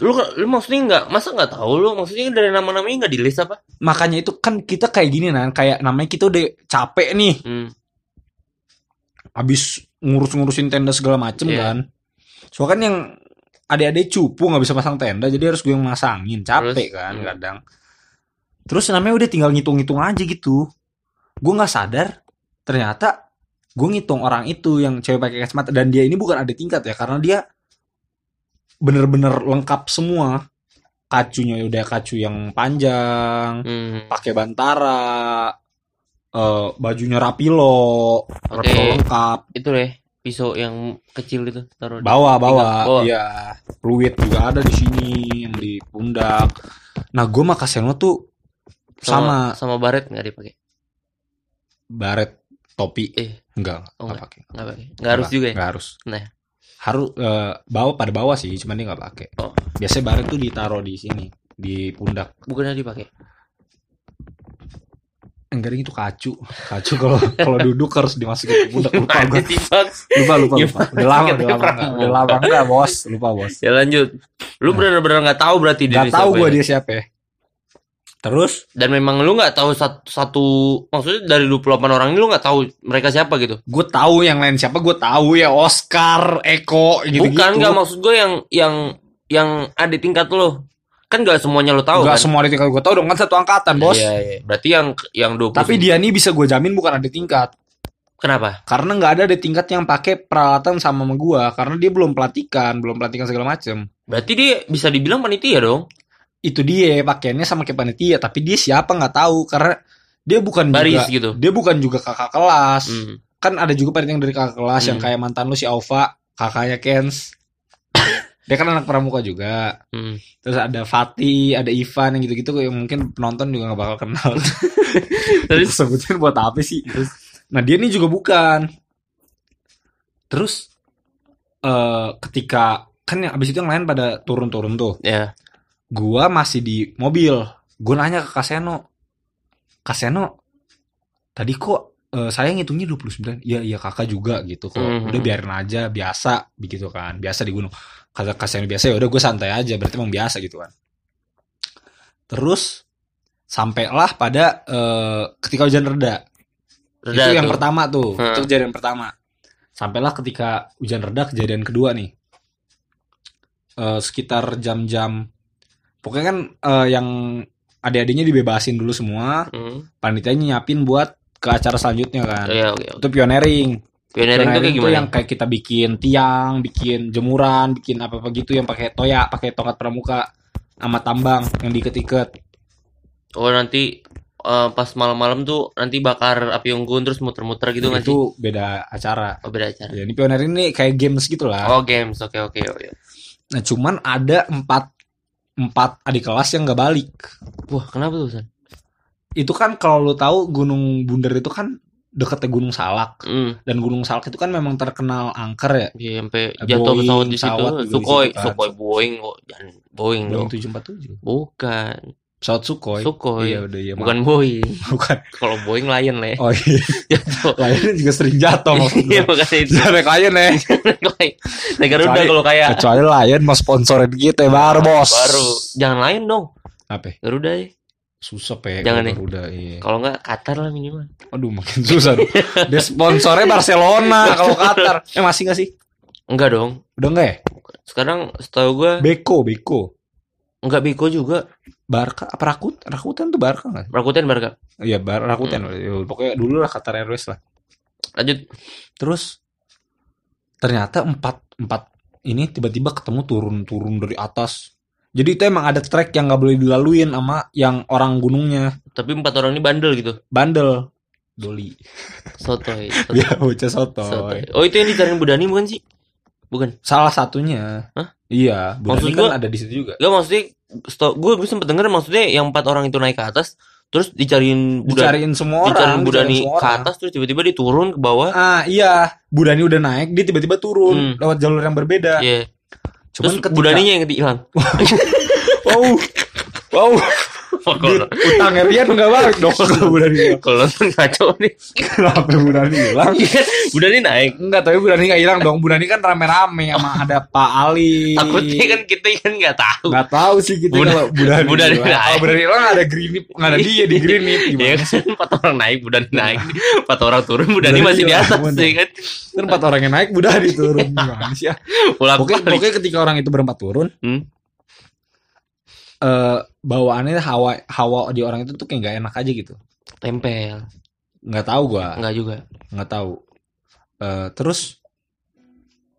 Lu lu maksudnya nggak masa nggak tahu lu maksudnya dari nama-namanya nggak di list apa? makanya itu kan kita kayak gini nan kayak namanya kita udah capek nih Hmm. abis ngurus-ngurusin tenda segala macem Iya. kan so kan yang adik-adik cupu nggak bisa pasang tenda jadi harus gue yang masangin. Capek Terus, kan hmm. kadang. Terus namanya udah tinggal ngitung-ngitung aja gitu. Gue nggak sadar ternyata gue ngitung orang itu yang cewek pakai kacamata. Dan dia ini bukan ada tingkat ya karena dia bener-bener lengkap semua. Kacunya udah kacu yang panjang Hmm. pakai bantara eh bajunya rapilo rapilo lengkap. Itu deh pisau yang kecil itu taruh di- bawa bawa Tinggal bawa. iya fluid juga ada di sini yang di pundak nah gue sama Kaseno tuh sama, sama baret nggak dipakai. baret topi Eh, enggak Oh, enggak pakai nggak pakai. Nggak harus juga ya. enggak harus Nah. harus eh, bawa pada bawah sih cuman dia nggak pakai Oh. biasanya baret tuh ditaruh di sini di pundak Bukannya dipakai. Enggak ding itu kacu kacu kalau kalau duduk harus dimasukin ke pundak lupa gue lupa lupa lupa udah lama udah lama enggak udah lama enggak bos lupa bos Ya lanjut. Lu benar-benar nggak tahu berarti dia Nah. Gak tahu gue ya? dia siapa ya. Terus Dan memang lu nggak tahu satu, satu maksudnya dari 28 orang ini lu nggak tahu mereka siapa gitu. gue tahu yang lain siapa gue tahu ya Oscar, Eko gitu gitu. Bukan nggak maksud gue yang yang yang ada tingkat lu. Kan nggak semuanya lu tahu Gak kan. semua di tingkat gue tahu dong kan satu angkatan bos. Iya, iya. Berarti yang yang 20 Tapi dia nih bisa gue jamin bukan ada tingkat. kenapa? Karena nggak ada ada tingkat yang pakai peralatan sama sama gue. Karena dia belum pelatihan, belum pelatihan segala macem. Berarti dia bisa dibilang panitia dong. Itu dia pakaiannya sama kayak panitia. Tapi dia siapa nggak tahu karena dia bukan Baris juga gitu. dia bukan juga kakak kelas. Hmm. Kan ada juga panitia yang dari kakak kelas yang Hmm. kayak mantan lu si Aufa, kakaknya Kens. Dia kan anak pramuka juga. Hmm. Terus ada Fatih, ada Ivan yang gitu-gitu yang mungkin penonton juga nggak bakal kenal. Terus sebutin buat apa sih? Nah dia ini juga bukan. Terus eh ketika kan yang abis itu yang lain pada turun-turun tuh. Ya. Gua masih di mobil. Gue nanya ke Kaseno. Kaseno, tadi kok eh, saya ngitungnya 29? Iya iya kakak juga gitu kok. Mhm. Udah biarin aja biasa begitu kan. Biasa di gunung. Kata Kaseno biasa ya udah gue santai aja berarti emang biasa gitu kan. Terus sampailah pada eh, ketika hujan reda. Reda itu yang tuh. pertama tuh. Hmm. Itu kejadian pertama. Sampailah ketika hujan reda kejadian kedua nih. Eh, sekitar jam-jam pokoknya kan eh, yang adik-adiknya dibebasin dulu semua Hmm. panitianya nyiapin buat ke acara selanjutnya kan Oh, iya, oke. itu pioneering Pioneering itu kayak gimana? yang kayak kita bikin tiang bikin jemuran bikin apa apa gitu yang pakai toya pakai tongkat pramuka sama tambang yang diiket-iket Oh nanti eh, pas malam-malam tuh nanti bakar api unggun terus muter-muter gitu nggak sih? itu beda acara Oh beda acara. ya, ini pioneering ini kayak games gitu lah Oh games, oke oke oke. nah cuman ada empat empat adik kelas yang nggak balik Wah kenapa tuh San? itu kan kalau lo tahu Gunung Bunder itu kan deketnya Gunung Salak Hmm, dan Gunung Salak itu kan memang terkenal angker ya dia sampai Eh, jatuh Boeing, pesawat di situ. di Sukhoi, situ kan. Sukhoi Boeing kok, jangan Boeing Boeing dong. 747 Bukan, pesawat Sukhoi Sukhoi. iya udah iya Bukan Boeing. maaf. bukan Kalau Boeing Lion lah. ya. oh iya Jatuh. Lion juga sering jatuh maksud Iya makanya itu. Jangan naik Lion ya Naik Garuda kalau kayak kecuali Lion mau sponsorin kita baru bos baru. Jangan Lion dong. apa ya? Garuda ya. Susah pe Jangan nih. udah iya Kalau nggak Qatar lah minimal. aduh makin susah dong dia sponsornya Barcelona kalau Qatar eh masih gak sih Enggak dong. udah enggak ya Sekarang setahu gua Beko Beko enggak Beko juga. Barca apa Rakut Rakuten tuh Barca nggak Rakuten Barca. Iya, Bar Rakuten. Hmm. Ya, Pokoknya dulu lah Qatar Airways lah. Lanjut. Terus ternyata empat empat ini tiba-tiba ketemu turun-turun dari atas. Jadi itu emang ada trek yang nggak boleh dilaluin sama yang orang gunungnya. Tapi empat orang ini bandel gitu. Bandel. Doli. Sotoy. Sotoy. Dia bocah soto. Sotoy. Oh itu yang dicariin Budani bukan sih? Bukan. Salah satunya. Hah? Iya, Budani Maksud kan gua- ada di situ juga. Gak maksudnya gue gue sempet denger maksudnya yang empat orang itu naik ke atas terus dicariin Budani Dicariin semua orang, dicariin Budani dicariin semua ke orang. atas terus tiba-tiba dia turun ke bawah. Ah, iya. Budani udah naik, dia tiba-tiba turun Hmm. lewat jalur yang berbeda. Iya. Cuman Terus Budaninya yang hilang. Wow. Wow. Duit utangnya Rian nggak balik dong kalau Budani hilang. Kalau nonton kacau nih. Kenapa Budani hilang? Budani naik. Enggak, tapi Budani nggak hilang dong. Budani kan rame-rame sama ada Pak Ali. Takutnya kan kita kan nggak tahu. nggak tahu sih kita Bud- kalau Budani. Budani hilang. naik. Kalau Budani hilang ada Greenip, nggak ada dia di Greenip Ya gimana? kan empat orang naik, Budani naik, empat orang turun, Budani Budani masih di atas ya kan. Kan empat orang yang naik Budani turun gimana sih ya? Pokoknya, pokoknya ketika orang itu berempat turun, Hmm. Eh bawaannya hawa hawa di orang itu tuh kayak nggak enak aja gitu. tempel, Nggak tahu gua. enggak juga. nggak tahu Eh, terus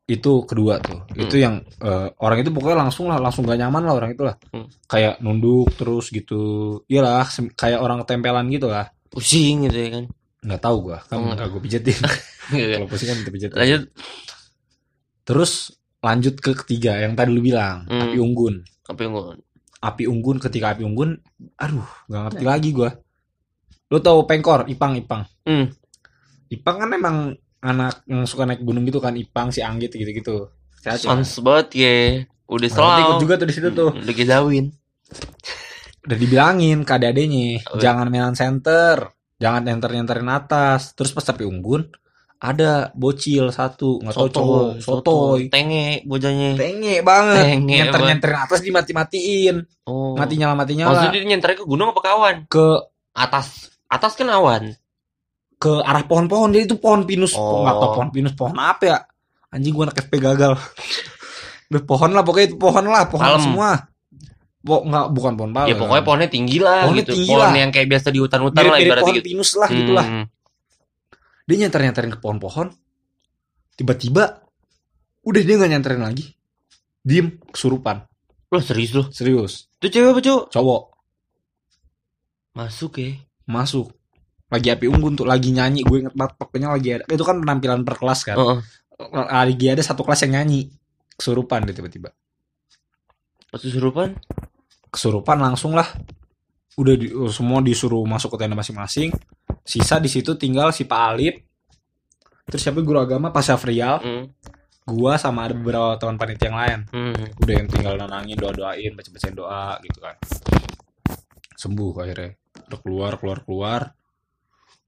itu kedua tuh Hmm. itu yang eh, orang itu pokoknya langsung lah langsung gak nyaman lah orang itu lah Hmm. kayak nunduk terus gitu iyalah kayak orang tempelan gitu lah Pusing gitu ya kan. nggak tahu gua kan Oh, nggak gue pijetin kalau pusing kan kita pijetin Lanjut terus lanjut ke ketiga yang tadi lu bilang Hmm. api unggun apa yang gua api unggun ketika api unggun aduh nggak ngerti lagi gua lu tahu pengkor ipang ipang Hmm. ipang kan emang anak yang suka naik gunung gitu kan ipang si anggit gitu gitu Sans banget ya. Udah Nah, nanti ikut selalu. juga tuh di situ tuh. Udah kejauhin. Udah dibilangin ke adik-adiknya, Oh, jangan mainan center, jangan nyenter-nyenterin atas. Terus pas tapi unggun, ada bocil satu, nggak tahu cowok, sotoy. Tenge bojanya. Tenge banget. Tenge Nyenter-nyenterin atas dimati-matiin. Oh. Mati nyala mati nyala. Maksudnya dia nyenternya ke gunung apa ke awan? Ke Atas. Atas kan awan. ke arah pohon-pohon jadi itu pohon pinus. Oh. Nggak tahu pohon pinus pohon apa ya. Anjing gua anak FP gagal. Udah pohon lah pokoknya itu pohon lah, pohon Palem. semua. Po, nggak bukan pohon palem. Ya pokoknya pohonnya tinggi lah Pohonnya gitu. tinggi Pohon lah. yang kayak biasa di hutan-hutan lah ibaratnya pohon gitu. pinus lah gitu lah. Dia nyanter nyanterin ke pohon-pohon. Tiba-tiba udah dia nggak nyanterin lagi. Diem kesurupan. Loh serius loh. serius. Itu cewek apa cowok? cowok. Masuk ya. masuk. Lagi api unggun tuh lagi nyanyi. Gue inget banget pokoknya lagi ada itu kan penampilan per kelas kan. Heeh. lagi ada satu kelas yang nyanyi. Kesurupan dia tiba-tiba. Pas kesurupan. kesurupan langsung lah. Udah di- semua disuruh masuk ke tenda masing-masing sisa di situ tinggal si Pak Alip terus siapa guru agama Pak Syafrial Hmm. gua sama ada beberapa teman panitia yang lain Hmm. udah yang tinggal nenangin doa doain baca bacain doa gitu kan sembuh akhirnya udah keluar keluar keluar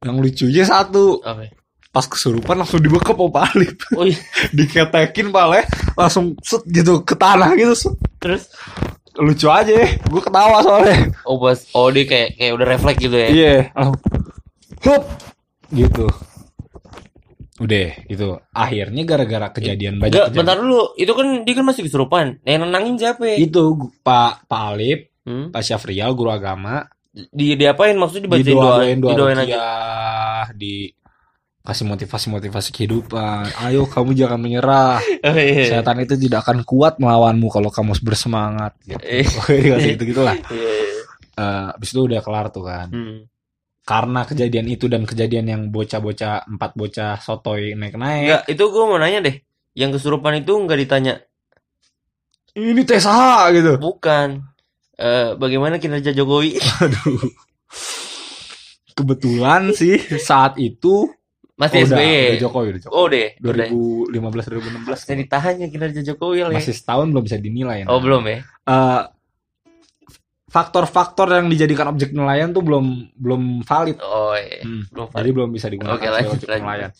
yang lucunya satu ya? pas kesurupan langsung dibekap Opa Alip Oh iya. diketekin pale langsung set gitu ke tanah gitu set. Terus lucu aja gue ketawa soalnya oh pas oh dia kayak kayak udah refleks gitu ya. iya langsung hup gitu udah itu akhirnya gara-gara kejadian banyak Enggak, kejadian bentar dulu. Itu kan dia kan masih kesurupan. Yang nenangin siapa ya? itu Pak Pak Alip Hmm? Pak Syafrial guru agama Di diapain maksudnya dibacain doa, didoain doa didoain aja. di kasih motivasi-motivasi kehidupan. Ayo kamu jangan menyerah. Oh, iya. Setan itu tidak akan kuat melawanmu kalau kamu bersemangat gitu. Eh. Pokoknya dikasih gitu-gitulah. Iya, iya. Eh, abis itu udah kelar tuh kan. Hmm. Karena kejadian itu dan kejadian yang bocah-bocah empat bocah sotoy naik-naik. Enggak, itu gue mau nanya deh. Yang kesurupan itu nggak ditanya, Ini tes H gitu. bukan. Eh, bagaimana kinerja Jokowi? Aduh. Kebetulan sih saat itu Masih oh, SBY. udah Jokowi udah Jokowi. Oh deh, udah. 2015 2016 Saya ditahan ya kinerja Jokowi ya. masih setahun belum bisa dinilai. Oh nah. belum ya? Eh, faktor-faktor yang dijadikan objek penilaian tuh belum belum valid. Oh iya. Hmm, Belum Jadi belum bisa digunakan Oke sebagai objek penilaian.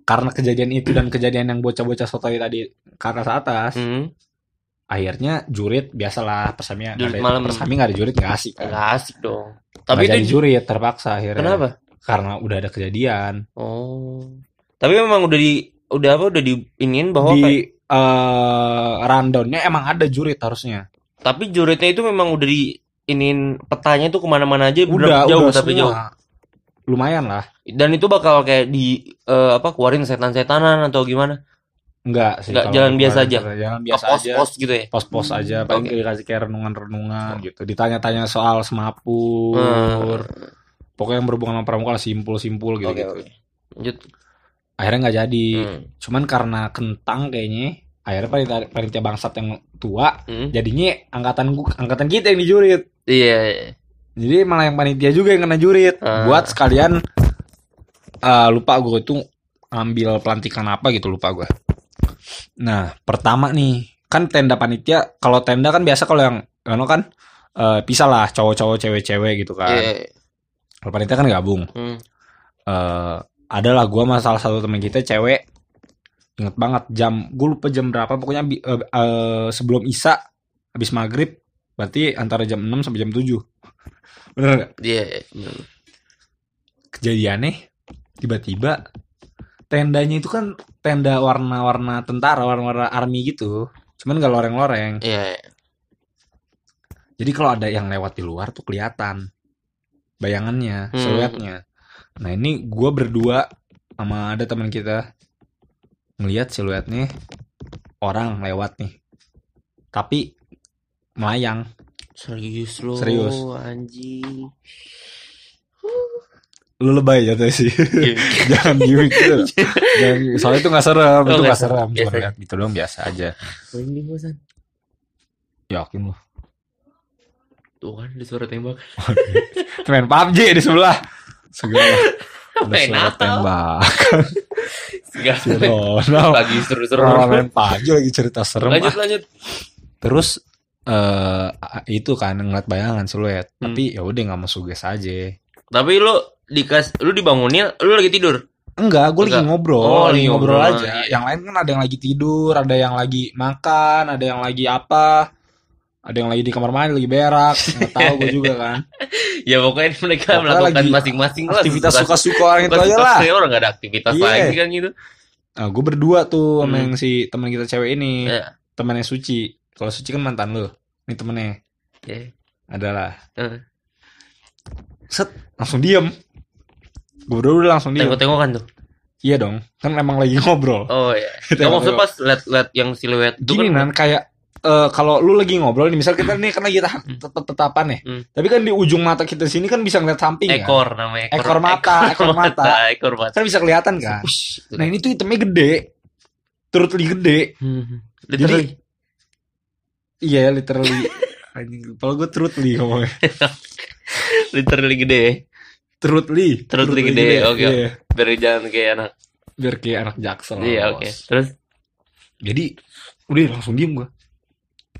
Karena kejadian itu dan kejadian yang bocah-bocah sotoy tadi ke atas atas, Hmm. akhirnya jurit biasalah persami nggak Jurit ada malam. persami nggak ada jurit nggak asik kan. Nggak asik dong. Tapi jadi itu jurit terpaksa akhirnya. kenapa? Karena udah ada kejadian Oh. Tapi memang udah di udah apa udah di iniin bahwa di kayak- eh, rundownnya emang ada jurit harusnya. Tapi juritnya itu memang udah di iniin petanya itu ke mana-mana aja Udah, berapa jauh udah tapi jauh. Lumayan lah. Dan itu bakal kayak di eh, apa keluarin setan-setanan atau gimana? Enggak sih. Nggak, kalau jalan biasa aja? Jalan biasa aja. pos-pos gitu ya. Pos-pos aja. Paling Oke. dikasih kayak renungan-renungan gitu. Ditanya-tanya soal semapur. Hmm. Pokoknya yang berhubungan sama pramuka simpul-simpul gitu. Oke, oke. Lanjut. Akhirnya nggak jadi. Hmm. Cuman karena kentang kayaknya. Akhirnya panitia, panitia bangsat yang tua. Hmm. Jadinya angkatan angkatan kita yang dijurit. Iya. iya. Jadi malah yang panitia juga yang kena jurit. Ah. Buat sekalian eh, lupa gue itu ambil pelantikan apa gitu lupa gue. Nah pertama nih kan tenda panitia kalau tenda kan biasa kalau yang ano kan eh, pisah lah cowok-cowok cewek-cewek gitu kan. Iya. Kalau panitia kan gabung. Hmm. Eh adalah gue sama salah satu teman kita cewek inget banget jam gue lupa jam berapa pokoknya eh, eh, sebelum isya habis maghrib berarti antara jam 6 sampai jam 7 bener nggak Iya. iya, bener. kejadiannya tiba-tiba tendanya itu kan tenda warna-warna tentara warna-warna army gitu cuman gak loreng-loreng Iya. iya. jadi kalau ada yang lewat di luar tuh kelihatan bayangannya Hmm. siluetnya nah ini gua berdua sama ada teman kita ngelihat siluetnya orang lewat nih. Tapi melayang. Serius lo. Serius. Anjing. lu lebay jatuh sih. Jangan gimmick gitu. Jangan, soalnya itu nggak serem Oh, itu nggak nggak serem. cuma lihat gitu doang biasa aja. Merinding yakin lu? Tuh kan ada suara tembak. main PUBG di sebelah. Segala Main. Ronald Lagi seru-seru. Main PUBG lagi cerita serem Lanjut ah. lanjut. terus eh itu kan ngeliat bayangan siluet Hmm. tapi ya udah nggak mau suges aja Tapi lu dikas lu dibangunin, lu lagi tidur. enggak gue lagi ngobrol Oh, lagi ngobrol, ngobrol, aja yang lain kan ada yang lagi tidur ada yang lagi makan ada yang lagi apa ada yang lagi di kamar mandi lagi berak nggak tahu gue juga kan Ya pokoknya mereka Pokoknya melakukan masing-masing lah. aktivitas Suka- suka-suka orang itu aja lah Orang gak ada aktivitas Iya. lagi kan gitu. nah, gue berdua tuh sama Hmm. yang si teman kita cewek ini Iya. temannya Suci kalau Suci kan mantan lu ini temennya Oke. adalah Eh, set langsung diem gue berdua udah langsung diem Tengok-tengokan tuh. iya dong kan emang lagi ngobrol Oh iya. Kamu maksudnya pas liat-liat yang siluet itu gini kan kayak eh, kalau lu lagi ngobrol nih misal kita nih kan lagi tahan tetap tetapan ya Hmm. tapi kan di ujung mata kita sini kan bisa ngeliat samping kan ekor namanya Ekor mata, ekor mata. ekor mata. kan bisa kelihatan kan Ush, gitu. nah ini tuh hitamnya gede turut li gede Hmm. Literally. iya literally anjing kalau gue turut li ngomongnya literally gede. turut li Turut li gede, oke. Iya. Biar jangan kayak anak. biar kayak anak jaksel Iya, bos. oke. Terus jadi udah langsung diem gue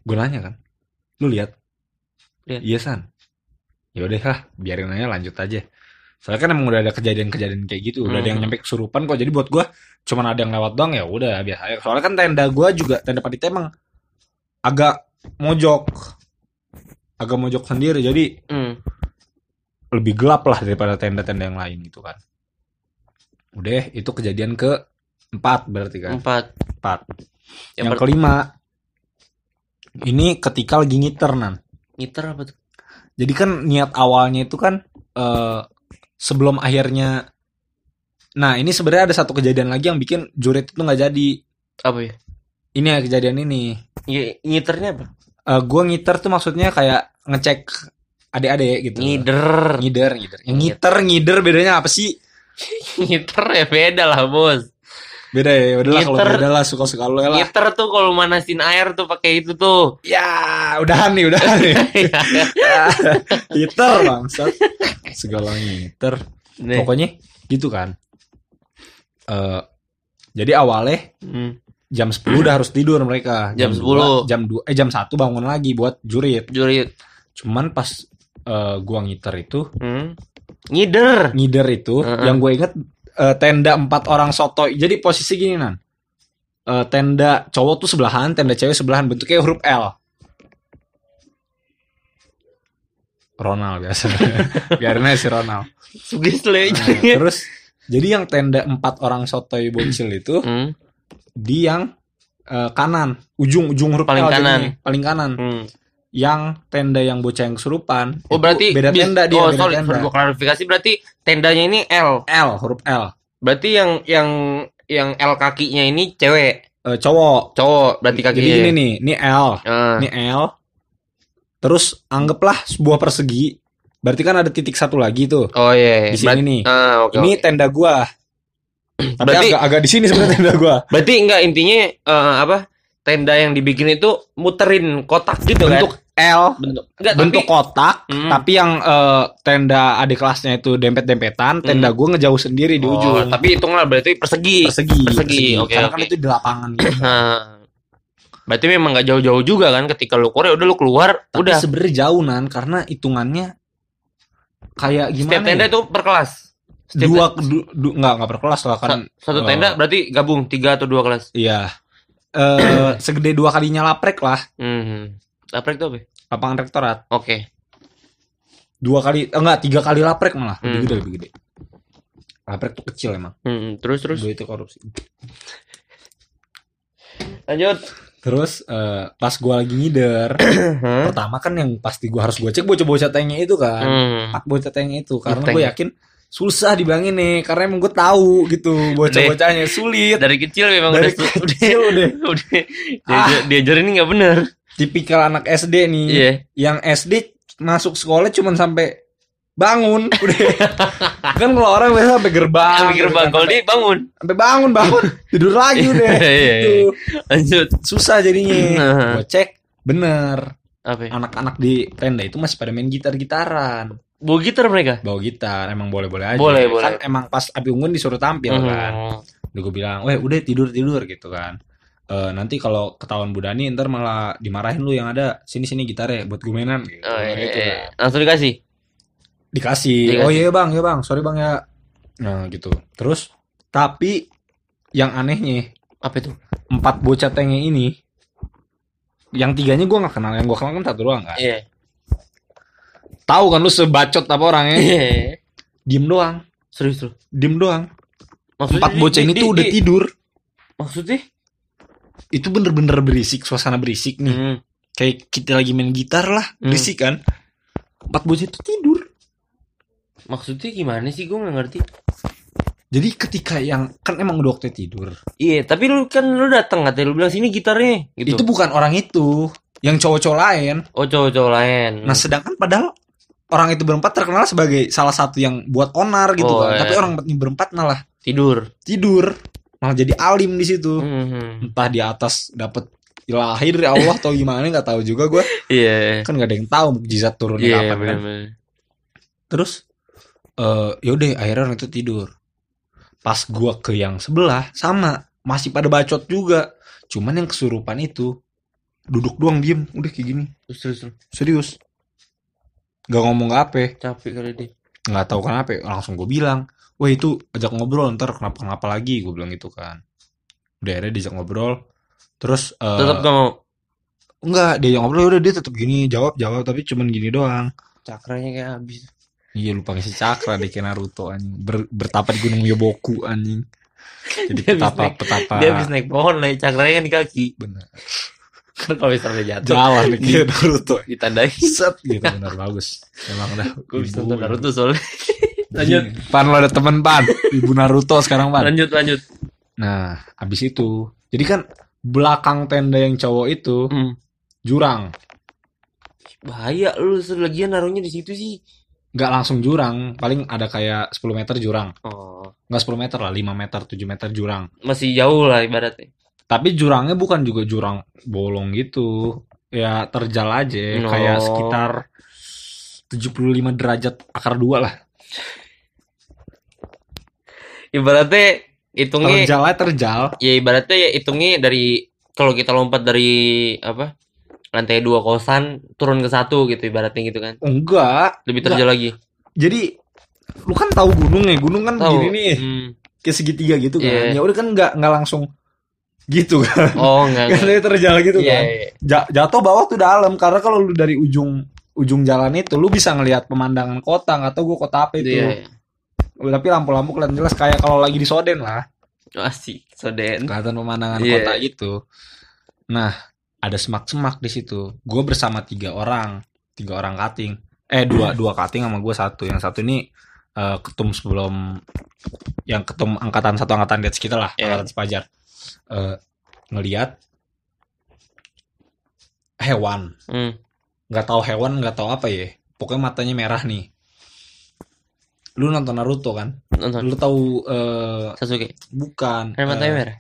gue nanya kan lu lihat? Lihat. iya san. Ya udah lah biarin aja lanjut aja. Soalnya kan emang udah ada kejadian-kejadian kayak gitu udah ada yang Mhm. nyampe kesurupan kok. Jadi buat gue cuman ada yang lewat doang ya udah biasa aja. Soalnya kan tenda gue juga tenda panitia emang agak mojok agak mojok sendiri. Jadi hmm. lebih gelap lah daripada tenda-tenda yang lain gitu kan. Udah itu kejadian ke empat berarti kan. Empat. empat. Yang yang kelima Ini ketika lagi ngiter nan. Ngiter apa tuh? Jadi kan niat awalnya itu kan eh sebelum akhirnya Nah, ini sebenarnya ada satu kejadian lagi yang bikin jurit itu nggak jadi. Apa ya? Ini ya kejadian ini. Ngi- Ngiternya apa? Eh gua ngiter tuh maksudnya kayak ngecek adik-adik gitu. Ngider. Ngider, ngider. Yang ngiter, ngider bedanya apa sih? Ngiter ya beda lah, Bos. Beda ya, udahlah kalau beda lah suka-suka lo ya lah. Ngiter tuh kalau manasin air tuh pakai itu tuh. Ya, udahan nih, udahan nih. ngiter bangsat. Segala ngiter. Nih. Pokoknya gitu kan. Eh jadi awalnya Hmm. jam 10 udah harus tidur mereka. Jam 2, 10. jam 2 eh jam 1 bangun lagi buat jurit. Jurit. Cuman pas eh, gua ngiter itu, Hmm. Ngider. ngider itu Heeh. yang gue inget eh, tenda empat orang soto. Jadi posisi gini nan. Eh, tenda cowok tuh sebelahan, tenda cewek sebelahan bentuknya huruf L. Ronald biasa. Biarin si Ronald. Sugis. Nah, terus jadi yang tenda empat orang sotoy bocil itu Hmm. di yang eh, kanan, ujung ujung huruf Paling L kanan. jadinya, paling kanan. Hmm. Yang tenda yang bocah yang kesurupan. Oh berarti beda tenda dia, Oh beda sorry, tenda. gua klarifikasi berarti tendanya ini L. L, huruf L. Berarti yang yang yang L kakinya ini cewek, Eh, cowok. cowok berarti kakinya. Jadi gini nih, ini L, Ah. ini L. Terus anggaplah sebuah persegi. Berarti kan ada titik satu lagi tuh Oh iya. iya. di sini nih. Ah, oke. Ini oke. tenda gua. Tapi Berarti- agak agak di sini sebenarnya tenda gua. Berarti enggak intinya eh, apa? Tenda yang dibikin itu muterin kotak gitu Bentuk kan? L, Bentuk enggak bentuk tapi kotak, Hmm. tapi yang eh, tenda adik kelasnya itu dempet-dempetan, tenda gua ngejauh sendiri di Oh, ujung. tapi hitunganlah berarti persegi. persegi, persegi, oke, Karena oke. kan itu di lapangan gitu. Nah, berarti memang nggak jauh-jauh juga kan ketika lu keluar ya udah lu keluar Tapi udah sebenarnya jauh nan karena hitungannya kayak gimana? setiap tenda ya? itu per kelas. Setiap dua du, du- nggak nggak per kelas lah kan. Sa- satu eh, tenda berarti gabung tiga atau dua kelas. Iya. Eh segede dua kalinya laprek lah, Hmm. Apa itu apa? lapangan rektorat. Oke. Dua kali, eh, enggak tiga kali laprek malah, lebih Hmm. gede lebih gede. Laprek tuh kecil emang. Hmm, terus terus Dua itu korupsi. lanjut. Terus eh, pas gua lagi ngider, pertama kan yang pasti gua harus gua cek bocah-bocah tanknya itu kan. Hmm. Empat bocah tanknya itu karena gue yakin susah dibilangin nih karena emang gue tahu gitu bocah-bocahnya sulit Dari kecil memang dari udah udah kecil udah udah diajar- diajarin ini nggak bener. tipikal anak SD nih Iya. yang SD masuk sekolah cuman sampai bangun udah kan kalau orang biasa sampai gerbang Sampai gerbang gitu kan. kalau dia bangun. sampai bangun bangun tidur lagi udah Iya, iya, gitu. iya. Lanjut. susah jadinya Nah. gue cek bener anak-anak di tenda itu masih pada main gitar-gitaran Bawa gitar mereka. bawa gitar emang boleh-boleh aja Boleh, kan boleh. emang pas api unggun disuruh tampil kan Hmm. udah gue bilang weh udah tidur tidur gitu kan Eh, nanti kalau ketahuan Bu Dani ntar malah dimarahin lu yang ada sini sini gitarnya buat gue mainan gitu, Oh, iya, gitu iya. kan. Langsung dikasih. dikasih. Dikasih. oh iya bang ya bang sorry bang ya nah gitu terus tapi yang anehnya Apa itu? empat bocah tengnya ini yang tiganya gue nggak kenal yang gue kenal kan satu doang kan Iya. Tahu kan lu sebacot apa orangnya Iya. diem doang Serius tuh. diem doang Maksudnya empat bocah ini di- tuh udah di- tidur Maksudnya? itu bener-bener berisik suasana berisik nih Hmm. kayak kita lagi main gitar lah Hmm. berisik kan empat bocah itu tidur Maksudnya gimana sih? Gue nggak ngerti. jadi ketika yang kan emang udah waktu tidur Iya, tapi lu kan lu datang katanya lu bilang sini gitarnya gitu. itu bukan orang itu yang cowok-cowok lain Oh cowok-cowok lain. nah sedangkan padahal orang itu berempat terkenal sebagai salah satu yang buat onar gitu Oh, kan. iya. tapi orang ini berempat malah tidur. tidur. Malah jadi alim di situ. Hmm. entah di atas dapat ilahi dari Allah atau gimana nggak tahu juga gue Iya. kan nggak ada yang tahu mukjizat turunnya Iya, kapan kan. terus eh yaudah akhirnya orang itu tidur. Pas gua ke yang sebelah sama masih pada bacot juga. Cuman yang kesurupan itu duduk doang diem. Udah kayak gini. Terus terus terus. serius nggak ngomong nggak apa capek kali dia. nggak tahu kenapa langsung gue bilang wah itu ajak ngobrol ntar kenapa kenapa lagi gue bilang gitu kan udah akhirnya diajak ngobrol terus eh, Tetap gak mau. enggak dia yang ngobrol udah dia tetap gini jawab jawab tapi cuman gini doang Cakranya kayak habis. Iya lupa ngisi cakra di kayak Naruto anjing. Ber, bertapa di gunung Yoboku anjing. Jadi Dia habis petapa naik- petapa. Dia habis naik pohon lah, cakranya kan di kaki. Bener. Kan kalau misalnya jatuh jalan nih kayak Naruto. Ditandai. set gitu. Benar bagus. Emang dah Gue bisa nonton Naruto soalnya. lanjut, pan lo ada temen pan? Ibu Naruto sekarang pan? Lanjut, lanjut. nah abis itu. Jadi kan belakang tenda yang cowok itu Hmm. jurang. Bahaya lu lagian naruhnya di situ sih. nggak langsung jurang paling ada kayak 10 meter jurang. Oh, nggak 10 meter lah 5 meter 7 meter jurang. Masih jauh lah ibaratnya. Tapi jurangnya bukan juga jurang bolong gitu ya terjal aja No. kayak sekitar 75 derajat akar dua lah Ibaratnya hitungnya terjal aja terjal ya ibaratnya ya hitungnya dari kalau kita lompat dari apa? lantai dua kosan turun ke satu gitu ibaratnya gitu kan. enggak Lebih terjal lagi. jadi lu kan tahu gunung nih gunung kan Tahu. begini nih Hmm. kayak segitiga gitu kan Iya. ya udah kan nggak nggak langsung gitu kan Oh, enggak. kan dia terjal gitu Iya, kan iya. Ja- jatuh bawah tuh dalam karena kalau lu dari ujung ujung jalan itu lu bisa ngelihat pemandangan kota nggak tahu gua kota apa itu Iya. tapi lampu-lampu kelihatan jelas kayak kalau lagi di Soden lah Asik, soden. kelihatan pemandangan Iya. kota gitu nah ada semak-semak di situ gue bersama tiga orang tiga orang kating eh dua dua kating sama gue satu yang satu ini eh, ketum sebelum yang ketum angkatan satu angkatan di atas kita lah Iya. angkatan sepajar Eh, ngelihat hewan Hmm. nggak tahu hewan nggak tahu apa ya pokoknya matanya merah nih lu nonton Naruto kan Nonton. lu tahu eh, Sasuke. bukan Kan matanya eh, merah.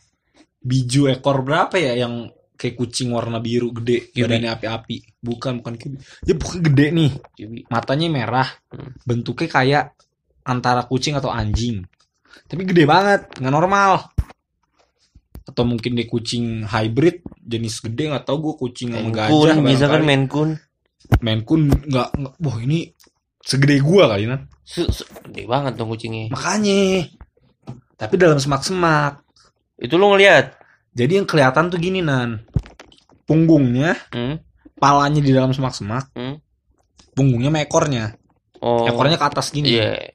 biju ekor berapa ya yang kayak kucing warna biru gede badannya api-api bukan bukan Kyuubi. ya pokoknya gede nih Kyuubi. matanya merah Hmm. bentuknya kayak antara kucing atau anjing tapi gede banget nggak normal atau mungkin dia kucing hybrid jenis gede nggak tahu gue kucing sama gajah kan barangkali. Maine Coon. Maine Coon nggak wah ini segede gua kali Su- su- Gede banget dong kucingnya. makanya tapi dalam semak-semak Itu lu ngeliat? jadi yang kelihatan tuh gini nan punggungnya Hmm? palanya di dalam semak-semak Hmm? punggungnya sama ekornya Oh. ekornya ke atas gini Iya.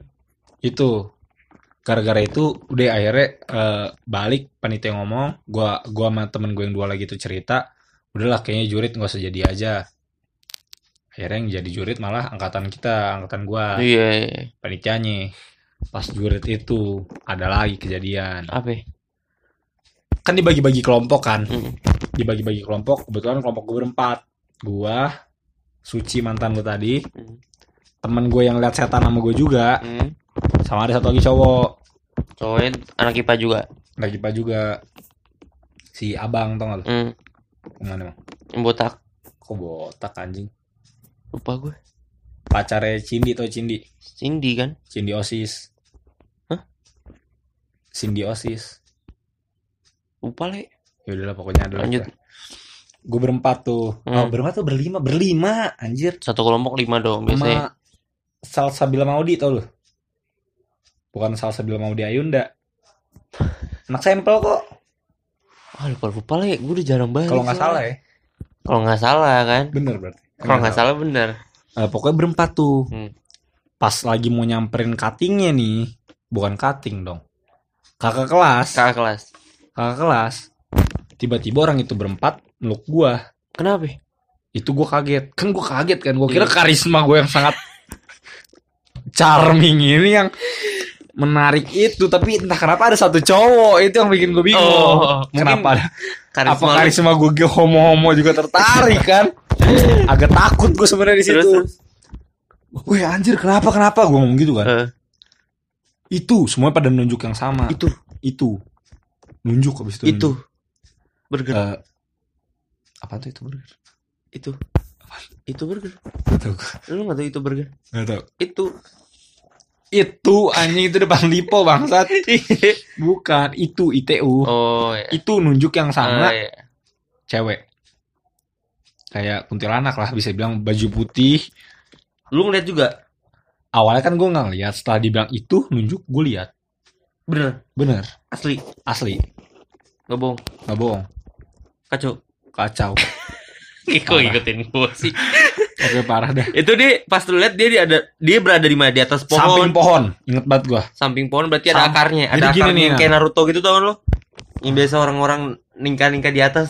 itu gara-gara itu udah akhirnya eh, balik panitia ngomong gua gua sama temen gue yang dua lagi itu cerita udahlah kayaknya jurit nggak usah jadi aja akhirnya yang jadi jurit malah angkatan kita angkatan gua Iya. panitianya pas jurit itu ada lagi kejadian Apa? kan dibagi-bagi kelompok kan Hmm. dibagi-bagi kelompok kebetulan kelompok gue berempat gua suci mantan lu tadi Hmm. temen gue yang lihat setan sama gue juga Hmm. Sama ada satu lagi cowok Cowoknya anak IPA juga. lagi pak juga si abang tau gak lu Hmm. ke mana emang Yang botak. kok botak anjing Lupa gue. pacarnya Cindy tau Cindy Cindy kan? Cindy Osis Hah? Cindy Osis Lupa le. ya udahlah pokoknya ada Lanjut. gue berempat tuh Hmm. oh berempat tuh berlima berlima anjir Satu kelompok lima dong biasanya. sama Salsabila Maudi tau lu bukan Salsabila Maudi Ayunda anak sampel kok Ah lupa lupa le. Gue udah jarang banget. kalau nggak salah ya Kalau nggak salah kan? bener berarti Kalau nggak salah bener. Eh, pokoknya berempat tuh Hmm. pas lagi mau nyamperin cuttingnya nih bukan cutting dong kakak kelas Kakak kelas. kakak kelas tiba-tiba orang itu berempat meluk gua Kenapa? itu gua kaget kan gua kaget kan gua kira Iya. karisma gua yang sangat charming ini yang menarik itu tapi entah kenapa ada satu cowok itu yang bikin gua bingung. Oh, kenapa Karisma apa karisma gua ge- homo-homo juga tertarik kan? Agak takut gua sebenarnya di situ. Wih anjir kenapa kenapa? Gua ngomong gitu kan. Eh, itu semua pada nunjuk yang sama. Itu? Itu. Nunjuk habis itu itu? nunjuk. burger? Eh, apa tuh itu burger? Itu. Itu burger. Gak tahu lu nggak tahu itu burger? Gak tahu. Itu itu anjing itu depan lipo bangsat. Bukan itu ITU oh ya itu nunjuk yang sama. Ah, iya. cewek. Kayak kuntilanak lah bisa bilang baju putih. Lu ngeliat juga? Awalnya kan gue nggak ngeliat setelah dibilang itu nunjuk gue lihat bener? Bener. Asli? Asli. Nggak bohong? Nggak bohong. Kacau? Kacau. Kok ikutin gua sih oke parah dah itu dia pas lu lihat dia di ada dia berada di mana di atas pohon samping pohon inget banget gue samping pohon berarti ada Sam- akarnya Jadi ada gini akarnya nih, yang Nah. kayak Naruto gitu tau kan lo yang biasa orang-orang ningka-ningka di atas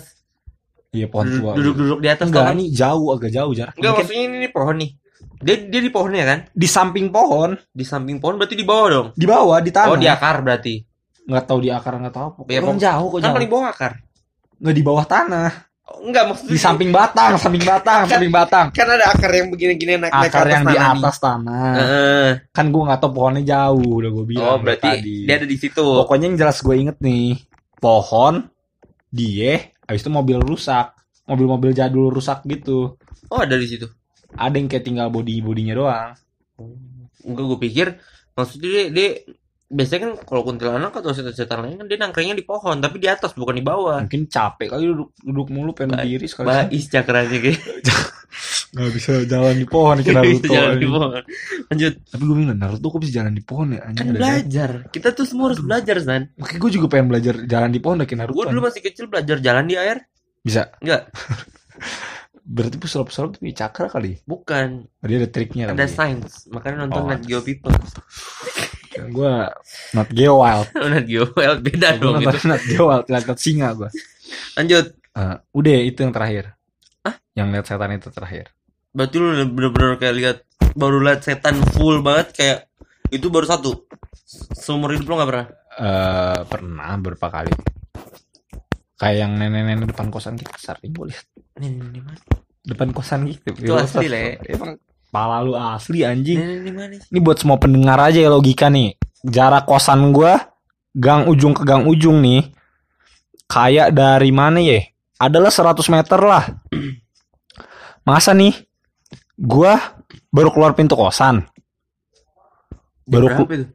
Iya pohon tua. Duduk-duduk di atas Enggak, tau kan? ini jauh agak jauh jarak. Enggak, Mungkin maksudnya ini, ini pohon nih. Dia dia di pohonnya kan? di samping pohon, Di samping pohon berarti di bawah dong. di bawah di tanah. Oh, di akar berarti. Nggak tahu di akar nggak tahu. Iya, Pokoknya pokok- jauh kok Kan jauh. paling bawah akar. Nggak di bawah tanah. Oh, enggak maksudnya Di samping batang, samping batang, samping batang. kan ada akar yang begini-gini naik naik Akar atas yang di nih. atas tanah. Heeh. Kan gue nggak tahu pohonnya jauh, udah gue bilang. Oh, berarti tadi. dia ada di situ. Pokoknya yang jelas gue inget nih, pohon, dia, habis itu mobil rusak, mobil-mobil jadul rusak gitu. Oh, ada di situ. Ada yang kayak tinggal body bodinya doang. Enggak, gue pikir maksudnya dia, dia biasanya kan kalau kuntilanak atau setan-setan lain kan dia nangkringnya di pohon tapi di atas bukan di bawah. Mungkin capek kali duduk, duduk mulu pengen Ba- berdiri sekali. Bais cakranya kayak Nggak bisa jalan di pohon Bisa kena Naruto. jalan di pohon. Lanjut. Tapi gue bilang Naruto kok bisa jalan di pohon ya? Anjing Kan belajar. Kita tuh semua harus belajar, San. Makanya gue juga pengen belajar jalan di pohon kayak Naruto. Gue dulu masih kecil belajar jalan di air. Bisa. Enggak, Berarti pesulap-pesulap tuh cakra kali. bukan. Dia ada triknya Ada sains. Makanya nonton Oh, Nat Geo People. Gue not Geo Wild. Nat Geo Wild beda Gue dong itu. not Geo Wild, lihat singa gue. Lanjut. Eh, udah itu yang terakhir. Hah? Yang lihat setan itu terakhir. Berarti lu bener-bener kayak lihat baru lihat setan full banget kayak itu baru satu. Seumur hidup lu gak pernah? Eh pernah beberapa kali. Kayak yang nenek-nenek depan kosan kita sering gue lihat. Mana? Depan kosan gitu. Itu asli, Le. Emang pala lu asli anjing. Sih? Ini buat semua pendengar aja ya logika nih. Jarak kosan gua gang ujung ke gang ujung nih. Kayak dari mana ya? Adalah 100 meter lah. Masa nih gua baru keluar pintu kosan. Baru itu?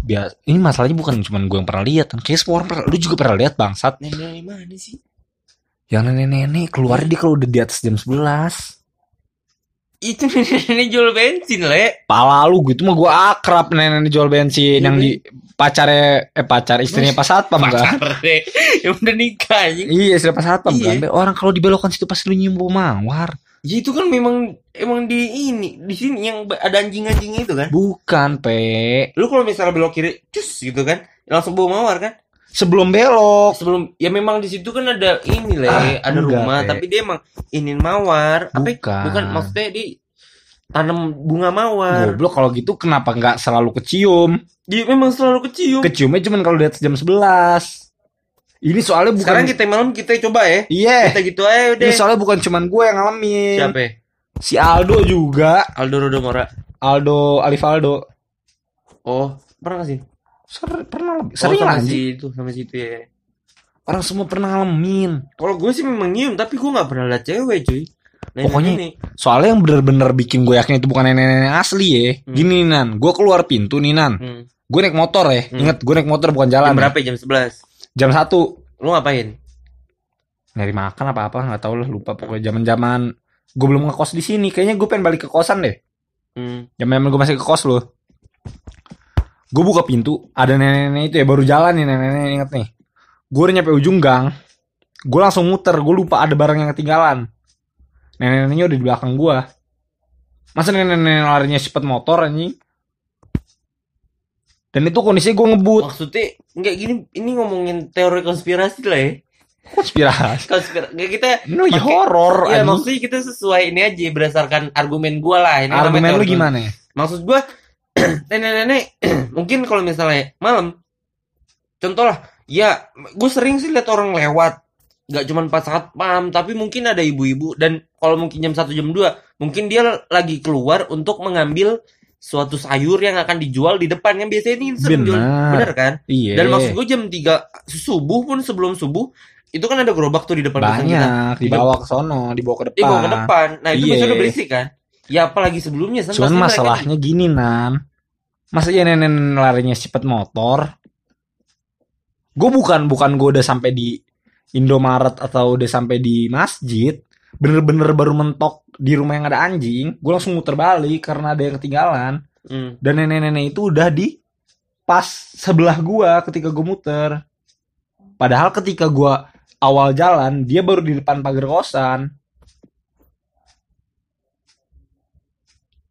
biasa. Ini masalahnya bukan cuma gua yang pernah lihat kan. Kayak semua orang pernah. Lu juga pernah lihat bangsat. Nih, mana sih? Yang nenek-nenek keluar dia kalau udah di atas jam 11. Itu ini jual bensin, Le. Pala lu gitu mah gua akrab nenek jual bensin Iya, yang di pacarnya eh pacar istrinya pas satpam kan. Yang udah nikah anjing. Iya, sudah pas satpam Iya. kan. Orang kalau dibelokkan situ pasti lu nyium bau mawar. Ya itu kan memang emang di ini di sini yang ada anjing-anjing itu kan. Bukan, Pe. Lu kalau misalnya belok kiri, cus gitu kan, langsung bawa mawar kan. Sebelum belok. Sebelum ya memang di situ kan ada ini le, Ah, ada enggak, rumah, Pe. tapi dia emang ini mawar. Apa? ya? Bukan. Bukan maksudnya di tanam bunga mawar. Goblok kalau gitu kenapa nggak selalu kecium? Dia memang selalu kecium. Keciumnya cuma kalau atas jam 11. Ini soalnya bukan Sekarang kita malam kita coba ya. Iya. Kita gitu aja udah. Ini soalnya bukan cuman gue yang ngalamin. Siapa? ya? Si Aldo juga. Aldo Rodomora. Aldo Alif Aldo. Oh, pernah gak sih? Ser- pernah lebih. Oh, Sering sama lah si itu, sama si itu ya. Orang semua pernah ngalamin. Kalau gue sih memang nyium, tapi gue nggak pernah lihat cewek cuy. Nenek Pokoknya- nenek. Soalnya yang bener-bener bikin gue yakin itu bukan nenek-nenek asli ya. Hmm. Gini Nan, gue keluar pintu nih Nan. Hmm. Gue naik motor ya. Hmm. Ingat gue naik motor bukan jalan. Jam ya. berapa? ya? Jam 11 Jam 1. Lu ngapain? Nyari makan apa apa nggak tahu lah lupa pokoknya zaman-zaman gue belum ngekos di sini. Kayaknya gue pengen balik ke kosan deh. Hmm. Zaman gue masih ke kos loh. Gue buka pintu, ada nenek-nenek itu ya baru jalan nih nenek-nenek inget nih. Gue udah nyampe ujung gang, gue langsung muter, gue lupa ada barang yang ketinggalan. Nenek-neneknya udah di belakang gue. Masa nenek-nenek larinya cepet motor anjing? Dan itu kondisinya gue ngebut. Maksudnya nggak gini, ini ngomongin teori konspirasi lah ya. Konspirasi. Konspirasi. Nggak kita lagi Pakai- horor ya maksudnya kita sesuai ini aja berdasarkan argumen gua lah. Ini Argumen lu gimana ya? Maksud gua nenek-nenek mungkin kalau misalnya malam contoh lah ya gue sering sih lihat orang lewat nggak cuman pas saat pam tapi mungkin ada ibu-ibu dan kalau mungkin jam 1 jam 2 mungkin dia lagi keluar untuk mengambil suatu sayur yang akan dijual di depan kan biasanya ini sering jual bener kan Iya. dan maksud gue jam 3 subuh pun sebelum subuh itu kan ada gerobak tuh di depan kosan kita banyak dibawa ke sono, dibawa ke depan. dia bawa ke depan nah itu Iya. biasanya udah berisik kan ya apalagi sebelumnya. Cuman mereka- masalahnya gini nan Masa ya nenek larinya cepet motor. Gue bukan Bukan gue udah sampai di Indomaret Atau udah sampai di masjid Bener-bener baru mentok Di rumah yang ada anjing Gue langsung muter balik Karena ada yang ketinggalan. Hmm. Dan nenek-nenek itu udah di Pas sebelah gua Ketika gue muter. Padahal ketika gua Awal jalan Dia baru di depan pagar kosan.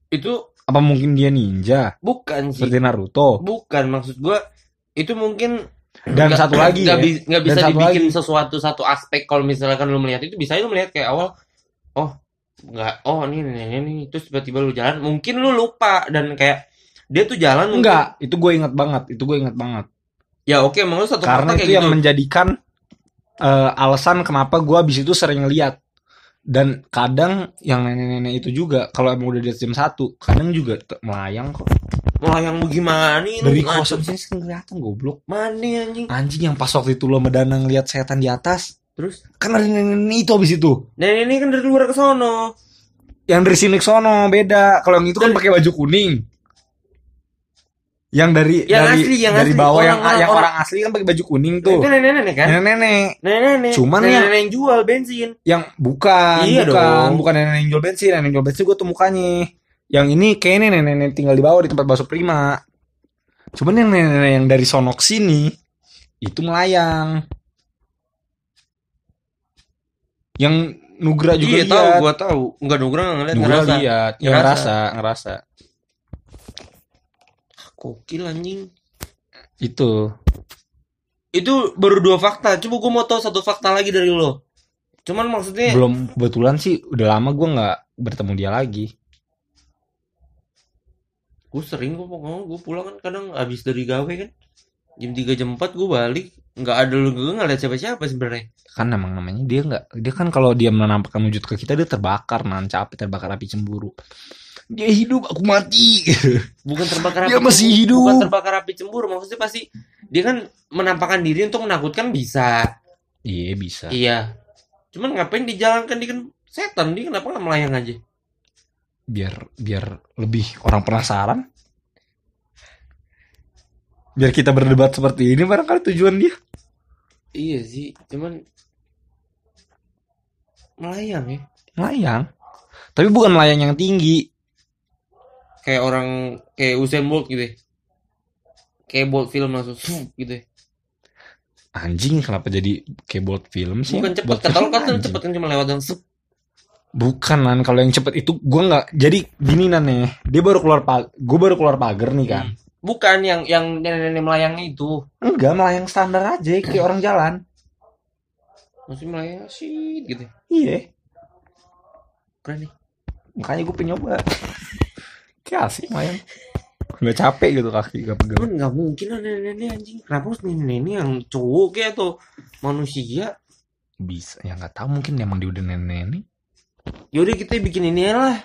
Itu Apa mungkin dia ninja bukan sih Seperti Naruto bukan maksud gua itu mungkin Dan Nggak- satu lagi nggak ya. bi- nggak bisa Dan dibikin lagi. sesuatu satu aspek kalau misalkan lu melihat itu bisa lu melihat kayak awal oh nggak oh ini ini ini, terus tiba-tiba lu jalan mungkin lu lupa dan kayak dia tuh jalan mungkin- Enggak, itu gue inget banget, itu gue inget banget. ya oke emang lu satu Karena itu kayak yang gitu menjadikan eh, alasan kenapa gue abis itu sering lihat. Dan kadang yang nenek-nenek itu juga kalau emang udah di jam satu, kadang juga melayang kok. melayang lu gimana nih Dari kosan sini kan kelihatan goblok. mana anjing Anjing yang pas waktu itu lo medana ngeliat setan di atas, terus kan ada nenek-nenek itu abis itu. ini kan dari luar ke sono Yang dari sini ke sono beda. Kalau yang itu kan pakai baju kuning. Yang dari Yang dari asli, yang dari asli. bawah yang Orang- yang orang- orang asli kan pakai baju kuning tuh. itu nenek-nenek kan? Nenek-nenek. Nenek-nenek. Cuman nenek yang- yang jual bensin. yang bukan Iya bukan dong. bukan nenek yang jual bensin. Nenek yang jual bensin gue tuh mukanya. Yang ini kayaknya nenek-nenek tinggal di bawah di tempat bakso prima. Cuman yang nenek yang dari sonok sini itu melayang. Yang Nugra juga iya tahu gua tahu. Enggak dong gua nggak ngeliat Nugra ngerasa. lihat. Ya, Ngerasa. ngerasa ngerasa kokil anjing. Itu. Itu baru dua fakta. Coba gua mau tahu satu fakta lagi dari lo. Cuman maksudnya belum kebetulan sih udah lama gue nggak bertemu dia lagi. Gue sering gue pokoknya gue pulang kan kadang abis dari gawe kan. Jam 3 jam 4 gue balik. Nggak ada lu gue nggak lihat siapa siapa sebenarnya. Kan emang namanya dia nggak dia kan kalau dia menampakkan wujud ke kita dia terbakar nan capek terbakar api cemburu dia hidup aku mati. Bukan terbakar Dia api masih cemburu, hidup. bukan terbakar api cemburu maksudnya pasti dia kan menampakkan diri untuk menakutkan bisa. Iya bisa. Iya. Cuman ngapain dijalankan? Dia kan setan dia kenapa nggak melayang aja? Biar biar lebih orang penasaran. Biar kita berdebat seperti ini barangkali tujuan dia. Iya sih cuman melayang ya. Melayang? Tapi bukan melayang yang tinggi kayak orang kayak Usain Bolt gitu ya. kayak Bolt film langsung gitu ya. anjing kenapa jadi kayak bold film sih? Bukan cepet Bolt kata lo film kan cepet kan cuma lewat dan sup. Bukan nan kalau yang cepet itu gua nggak jadi gini nan nih dia baru keluar pag gue baru keluar pagar nih kan. Bukan yang yang nenek-nenek melayangnya itu. Enggak melayang standar aja kayak orang jalan. Maksudnya melayang sih gitu iya. Keren nih. Makanya gue pengen nyoba kayak asik melayang nggak capek gitu kaki gak pegel cuman nggak mungkin lah nenek-nenek anjing. Kenapa harus nenek-nenek yang cowok kayak atau manusia? Bisa ya nggak tahu mungkin emang dia udah nenek yaudah kita bikin ini lah.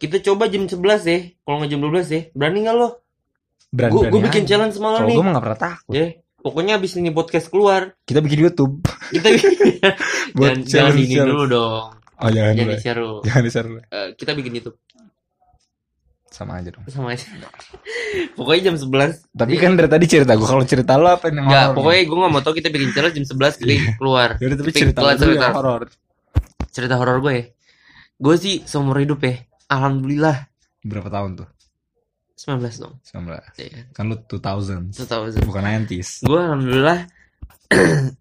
Kita coba jam 11 ya kalau nggak jam 12 ya berani nggak lo? Berani gue gue bikin challenge semalam nih. gue nggak pernah takut. Ya pokoknya abis ini podcast keluar. Kita bikin YouTube. Kita buat jangan, jangan ini dulu dong. Oh jangan jangan dulu di share dulu. Jangan di share dulu. Eh, kita bikin YouTube sama aja dong. Sama aja. Pokoknya jam 11 tapi kan dari tadi cerita gue kalau cerita lo apa yang Enggak, pokoknya gue gak mau tau kita bikin challenge jam 11 kita keluar. Nih? Yaudah, tapi cerita keluar lo cerita. horor cerita horor gue ya. Gue sih seumur hidup ya. Alhamdulillah. Berapa tahun tuh? 19 dong. 19 Iya, kan lu 2000 2000 bukan 90s gue alhamdulillah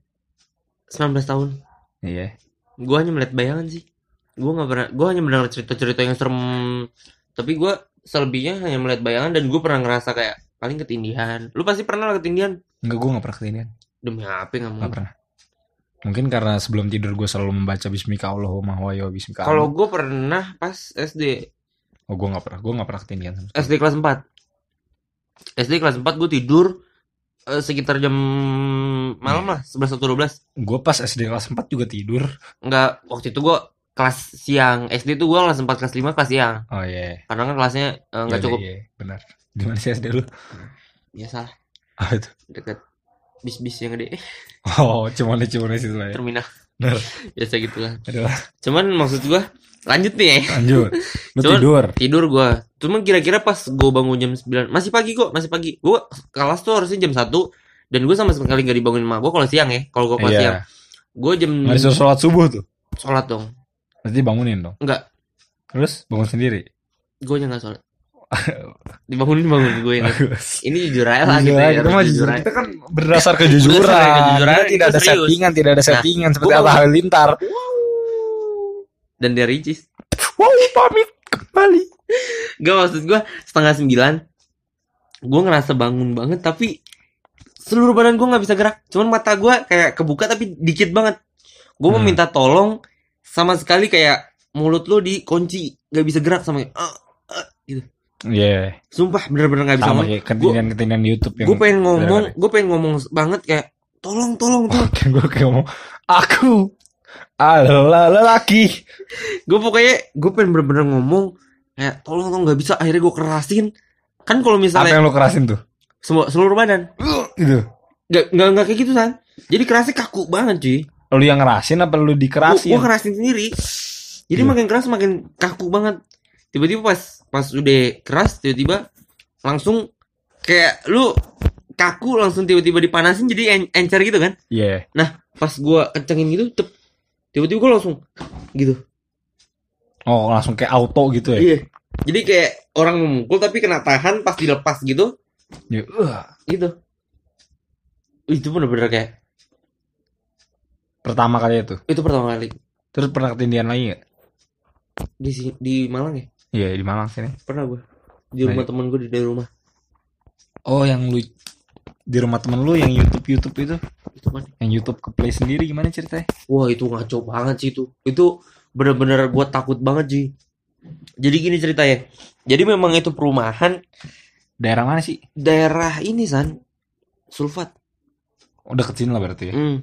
19 tahun. Iya. Gue hanya melihat bayangan sih. Gue nggak pernah gue hanya mendengar cerita-cerita yang serem. Tapi gue selebihnya hanya melihat bayangan dan gue pernah ngerasa kayak paling ketindihan. Lu pasti pernah lah ketindihan. Enggak, gue gak pernah ketindihan. Demi apa nggak Gak mau pernah. Mungkin karena sebelum tidur gue selalu membaca Bismika Allahumma wa Bismika. Kalau gue pernah pas SD Oh gue gak pernah Gue gak pernah ketindihan sama. SD kelas 4 SD kelas 4 gue tidur eh, sekitar jam malam lah 11 atau 12 Gue pas SD kelas 4 juga tidur. Enggak, waktu itu gue kelas siang. SD tuh gue kelas 4 kelas 5 kelas siang. Oh iya. Karena kan kelasnya eh, nggak Iya, cukup. iya, Benar. Gimana sih SD lu? biasa Ah itu? Deket bis-bis yang gede. Oh cuman cuman situ lah ya? Terminal. Benar. Biasa gitulah. Adalah. Cuman maksud gue lanjut nih ya. Lanjut. Lu Cuman- tidur? tidur gue cuman kira-kira pas gue bangun jam 9 masih pagi kok masih pagi. Gue kelas tuh harusnya jam 1 dan gue sama sekali gak dibangunin sama gue kalau siang ya kalau gue kelas siang. Iya gue jam disuruh sholat subuh tuh? Sholat dong Berarti bangunin dong. Enggak. Terus? Bangun sendiri? Gue yang sholat dibangunin bangun gue yang ini jujur aja lah gitu ya, kita jujur aja. Kita kan berdasar kejujuran. Berdasar kejujuran, Kita tidak ada serius. settingan, tidak ada Nah, settingan. Seperti Atta mau- Halilintar. dan dia ricis Wow, pamit. Kembali. Gak maksud gue setengah sembilan. Gue ngerasa bangun banget tapi seluruh badan gue nggak bisa gerak. Cuman mata gue kayak kebuka tapi dikit banget. Gue mau Hmm. minta tolong sama sekali kayak mulut lo dikunci nggak bisa gerak sama kayak, "Ah, ah," gitu. Iya. sumpah bener-bener nggak bisa Sama ngomong. di YouTube yang gue pengen ngomong gue pengen ngomong banget kayak tolong tolong tolong. Kan gue kayak ngomong aku adalah lelaki. gue pokoknya gue pengen bener-bener ngomong kayak tolong tolong nggak bisa. Akhirnya gue kerasin. Kan kalau Apa misalnya yang lo kerasin tuh? semua seluruh badan. Gitu. nggak nggak nggak kayak gitu san. Jadi kerasnya kaku banget cuy Lu yang ngerasin apa lu dikerasin? gue kerasin sendiri jadi Iya. makin keras makin kaku banget tiba-tiba pas pas udah keras tiba-tiba langsung kayak lu kaku langsung tiba-tiba dipanasin jadi en- encer gitu kan Iya. pas gua kencengin gitu tep, tiba-tiba gua langsung gitu Oh, langsung kayak auto gitu ya. iya jadi kayak orang memukul tapi kena tahan pas dilepas gitu Ya, uh, gitu itu bener-bener kayak pertama kali itu. itu pertama kali Terus pernah ketindihan lagi gak? di di Malang ya Iya, di Malang sini. pernah gua di rumah Nah, temen gue di dari rumah Oh, yang lu di rumah temen lu yang YouTube YouTube itu, itu kan yang YouTube ke play sendiri gimana ceritanya? Wah itu ngaco banget sih itu. Itu bener-bener gue takut banget sih. Jadi gini ceritanya. Jadi memang itu perumahan Daerah mana sih? daerah ini san sulfat. Udah kecil lah berarti ya. Hmm.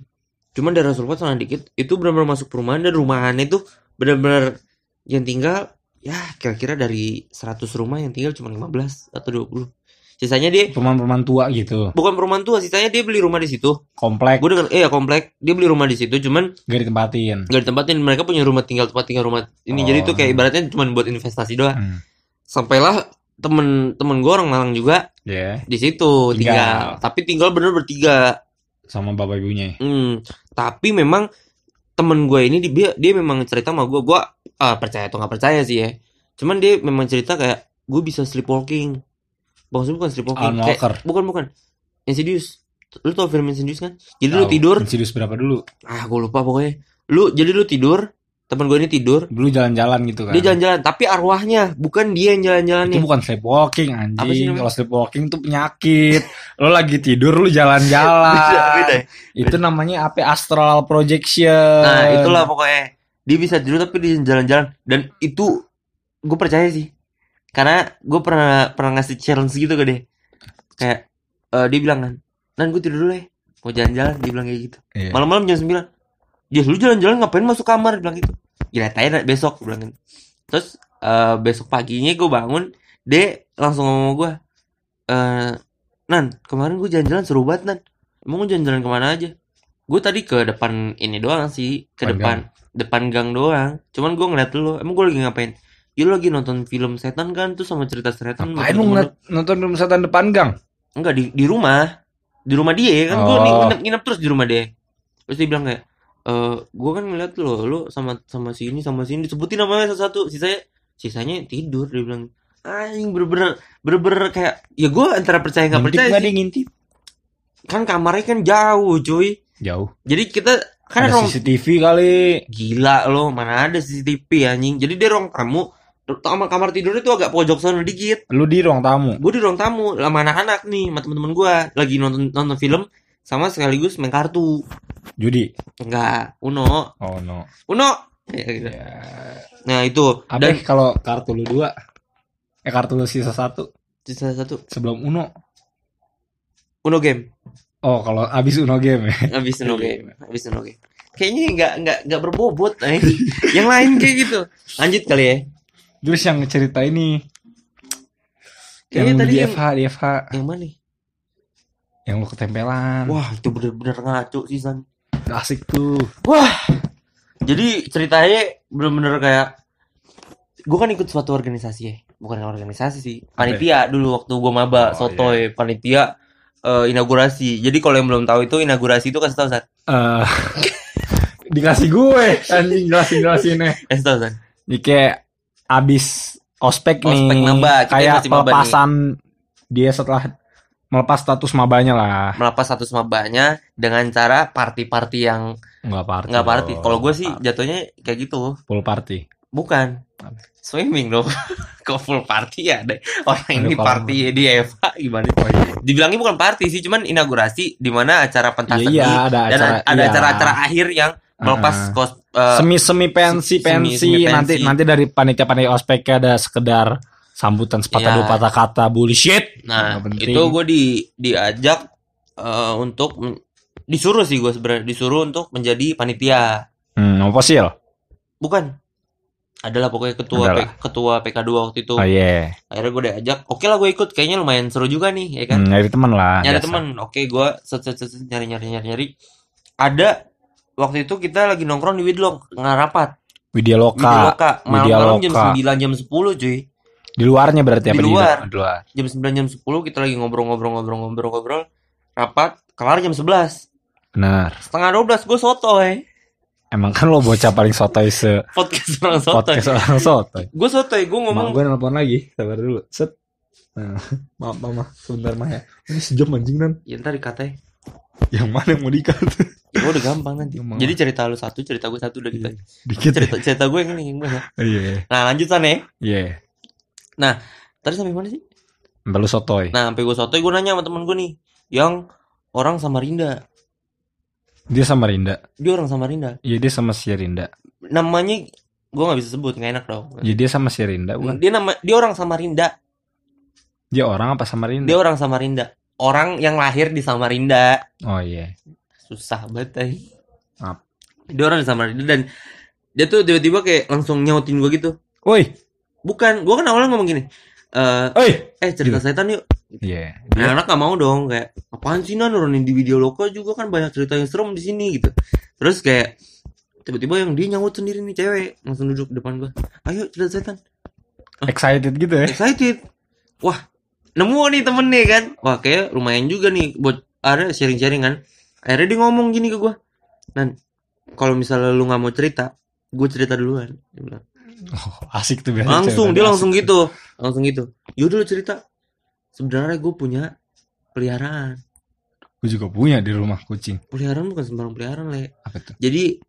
Cuman daerah sulfat sana dikit. Itu benar-benar masuk perumahan dan rumahannya itu benar-benar yang tinggal ya kira-kira dari 100 rumah yang tinggal cuma 15 atau 20. Sisanya dia Perumahan-perumahan tua gitu. bukan perumahan tua, sisanya dia beli rumah di situ. Komplek Gue dengan eh ya komplek, dia beli rumah di situ cuman gak ditempatin. gak ditempatin mereka punya rumah tinggal tempat tinggal rumah ini Oh. jadi itu kayak ibaratnya cuma buat investasi doang Hmm. sampailah temen-temen gue orang Malang juga Ya, di situ Tinggal. tinggal. tapi tinggal bener bertiga sama bapak ibunya. hmm. tapi memang temen gue ini dia dia memang cerita sama gue gue ah, percaya atau nggak percaya sih ya cuman dia memang cerita kayak gue bisa sleepwalking maksudnya bukan sleepwalking Alan kayak bukan bukan Insidious lu tau film Insidious kan jadi lu Tahu. tidur Insidious berapa dulu? ah gue lupa pokoknya lu jadi lu tidur temen gue ini tidur Dulu jalan-jalan gitu kan. dia jalan-jalan tapi arwahnya bukan dia yang jalan-jalan itu bukan sleepwalking anjing. Kalau sleepwalking tuh penyakit. lo lagi tidur lu jalan-jalan. ya? Itu namanya apa? Astral projection. Nah itulah pokoknya dia bisa tidur tapi dia jalan-jalan dan itu gue percaya sih karena gue pernah pernah ngasih challenge gitu ke dia kayak eh, dia bilang kan nan gue tidur dulu ya mau jalan-jalan dia bilang kayak gitu Iya. malam-malam jam 9 ya lu jalan-jalan ngapain masuk kamar? Dia bilang gitu. Ya tanya besok gue bilang gitu. terus eh, besok paginya gue bangun dia langsung ngomong gue eh nan kemarin gue jalan-jalan seru banget nan. Emang gue jalan-jalan ke mana aja? Gue tadi ke depan ini doang sih ke Depan depan depan gang doang. Cuman gue ngeliat lu emang gue lagi ngapain? Ya lu lagi nonton film setan kan tuh sama cerita setan Ngapain lu ngeliat nonton film setan depan gang? enggak di di rumah. Di rumah dia kan gue Oh. nginep nginep terus di rumah dia. Terus dia bilang kayak eh gue kan ngeliat lu lu sama sama sini sama sini disebutin namanya satu-satu. Sisanya sisanya tidur dia bilang anjing bener-bener bener-bener kayak ya gue antara percaya nggak percaya nggak sih. ngintip? kan kamarnya kan jauh cuy. Jauh. jadi kita kan Ada ruang CCTV kali. gila lo mana ada CCTV anjing. Jadi dia ruang tamu. Sama kamar tidurnya tuh agak pojok sana dikit. Lu di ruang tamu. gue di ruang tamu sama anak-anak nih sama temen-temen gue lagi nonton nonton film sama sekaligus main kartu Judi. enggak Uno Oh no. Uno Kayak gitu. Ya. nah itu Ada dan kalau kartu lu dua. Eh kartu lu sisa satu sisa satu sebelum Uno. Uno game Oh kalau abis Uno game ya. habis Uno Iya. game habis Uno game kayaknya nggak nggak nggak berbobot eh. yang lain kayak gitu lanjut kali ya Terus yang cerita ini Kayaknya yang tadi di yang- FH di FH yang mana nih? Yang lu ketempelan. wah itu bener-bener ngaco sih San Asik tuh. Wah, jadi ceritanya bener-bener kayak gue kan ikut suatu organisasi ya, bukan organisasi sih, panitia dulu waktu gue maba, Oh, sotoy, panitia eh, inaugurasi. Jadi kalau yang belum tahu itu inaugurasi itu kasih tahu San, Eh dikasih gue anjing jelasin jelasinnya. kasih tahu San. Jadi kayak abis ospek, Ospek nih maba, kita kayak masih maba nih. pelepasan dia setelah melepas status mabanya lah. Melepas status mabanya dengan cara party-party yang Enggak party. nggak party. Kalau gue sih Party. jatuhnya kayak gitu, full party. bukan swimming dong. Kok full party ya ada orang ini party di Eva gimana? Oh, iya. Dibilangnya bukan party sih, cuman inaugurasi di mana acara pentas Iya, seni iya, ada dan acara ada iya. acara-acara akhir yang melepas Uh-uh. kos eh, semi semi pensi semi- pensi semi pensi. nanti nanti dari panitia panitia ospek ada sekedar sambutan sepatah Iya. dua patah kata bullshit Nah, itu gue di diajak eh, untuk disuruh sih gue sebenarnya disuruh untuk menjadi panitia. hmm, apa sih ya Bukan. Adalah pokoknya ketua Adalah. P- ketua PK2 waktu itu. oh iya Akhirnya gue diajak. Oke lah gue ikut. Kayaknya lumayan seru juga nih, ya kan? hmm, nyari teman lah nyari teman. Oke, gue set set set set, nyari nyari nyari nyari. Ada waktu itu kita lagi nongkrong di Widlock ngarapat. Widya Loka Widya malam-malam jam Loka. 9 jam 10 cuy. Di luarnya berarti Di apa luar. di luar. Jam 9 jam 10 kita lagi ngobrol-ngobrol-ngobrol-ngobrol-ngobrol. Rapat kelar jam 11. benar. Setengah 12 gue sotoy. emang kan lo bocah paling sotoy se Podcast orang sotoy. podcast orang sotoy. Gue sotoy, gue ngomong gue nelfon lagi sabar dulu. Set. Nah, maaf mama sebentar mah ya. Ini sejam anjing nan. Ya ntar dikatain yang mana yang mau dikat? Ya udah gampang nanti Emang. Jadi cerita lu satu, cerita gue satu udah gitu. Dikit ya? Cerita, cerita gue yang ini yang mana? Iya. Nah lanjut sana ya iya Tadi sampai mana sih? Sampai lu sotoy. Nah sampai gue sotoy gue nanya sama temen gue nih Yang orang Samarinda dia sama Rinda? Dia orang Samarinda iya dia sama si Rinda. Namanya Gue gak bisa sebut, gak enak dong. Iya dia sama si Rinda bukan? Dia nama dia orang Samarinda dia orang apa sama Rinda? Dia orang Samarinda Orang yang lahir di Samarinda. Oh iya. Susah banget eh. Dia orang di Samarinda dan Dia tuh tiba-tiba kayak langsung nyautin gue gitu. Woi Bukan, gue kan awalnya ngomong gini eh oi eh cerita setan yuk iya Nah, anak gak mau dong kayak apaan sih nan nurunin di video lokal juga kan banyak cerita yang serem di sini gitu. Terus kayak tiba-tiba yang dia nyaut sendiri nih cewek langsung duduk depan gua. Ayo cerita setan. excited gitu ya Excited. Wah, nemu nih temen nih kan. Wah, kayak lumayan juga nih buat ada sharing-sharing kan. Akhirnya dia ngomong gini ke gua. Nan, kalau misalnya lu nggak mau cerita, gue cerita duluan. Dia bilang. Oh, asik tuh biasa Langsung dia asik. langsung gitu. Langsung gitu. Yaudah lu cerita. Sebenarnya gue punya peliharaan. gue juga punya di rumah kucing Peliharaan bukan sembarang peliharaan, Le. apa tuh Jadi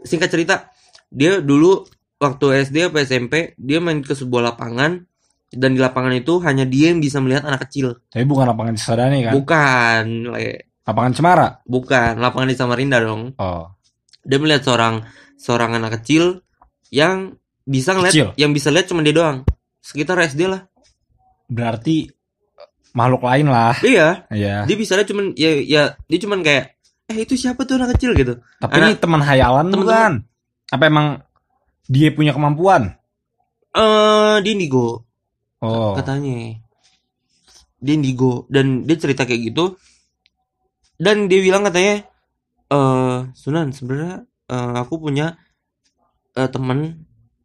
singkat cerita, dia dulu waktu SD apa SMP, dia main ke sebuah lapangan dan di lapangan itu hanya dia yang bisa melihat anak kecil. tapi bukan lapangan di Sadane kan Bukan, Le. lapangan Cemara Bukan, lapangan di Samarinda dong. oh Dia melihat seorang seorang anak kecil yang bisa ngeliat, Kecil? yang bisa lihat cuma dia doang. Sekitar SD lah. berarti makhluk lain lah Iya, ya dia bisa lihat cuman ya ya dia cuman kayak eh itu siapa tuh anak kecil gitu. tapi anak- ini teman hayalan teman-teman- bukan apa emang dia punya kemampuan Eh, dia indigo. oh katanya dia indigo dan dia cerita kayak gitu dan dia bilang katanya eh Sunan sebenarnya eh, aku punya eh, teman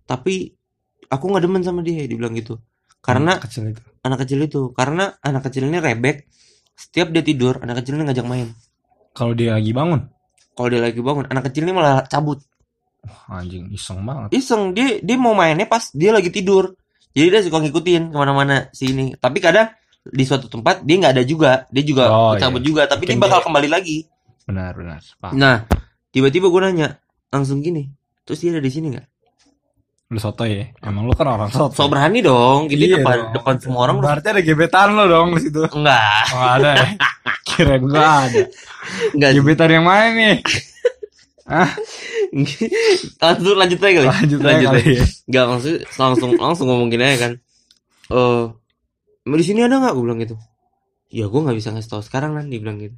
tapi aku nggak demen sama dia dia bilang gitu. Karena Hmm, kecil itu. anak kecil itu. Karena anak kecil ini rebek. Setiap dia tidur anak kecil ini ngajak main. Kalau dia lagi bangun? Kalau dia lagi bangun anak kecil ini malah cabut. Wah, anjing iseng banget. Iseng. Dia dia mau mainnya pas dia lagi tidur. Jadi dia suka ngikutin ke mana-mana si ini. Tapi kadang di suatu tempat dia nggak ada juga. Dia juga Oh, cabut iya. juga tapi Mungkin dia bakal dia- kembali lagi. Benar benar. Paham nah tiba-tiba gue nanya langsung gini terus dia ada di sini nggak lu soto ya emang lu kan orang soto so berani dong gitu Iya depan dong. depan semua orang berarti ada gebetan lo dong di situ enggak oh ada ya kirain gua ada enggak gebetan yang mana nih langsung lanjut aja kali lanjut aja kali Enggak maksud langsung langsung ngomong gini aja kan. Eh di sini ada nggak? Gue bilang gitu. Ya gue nggak bisa ngasih tahu sekarang kan dia bilang gitu.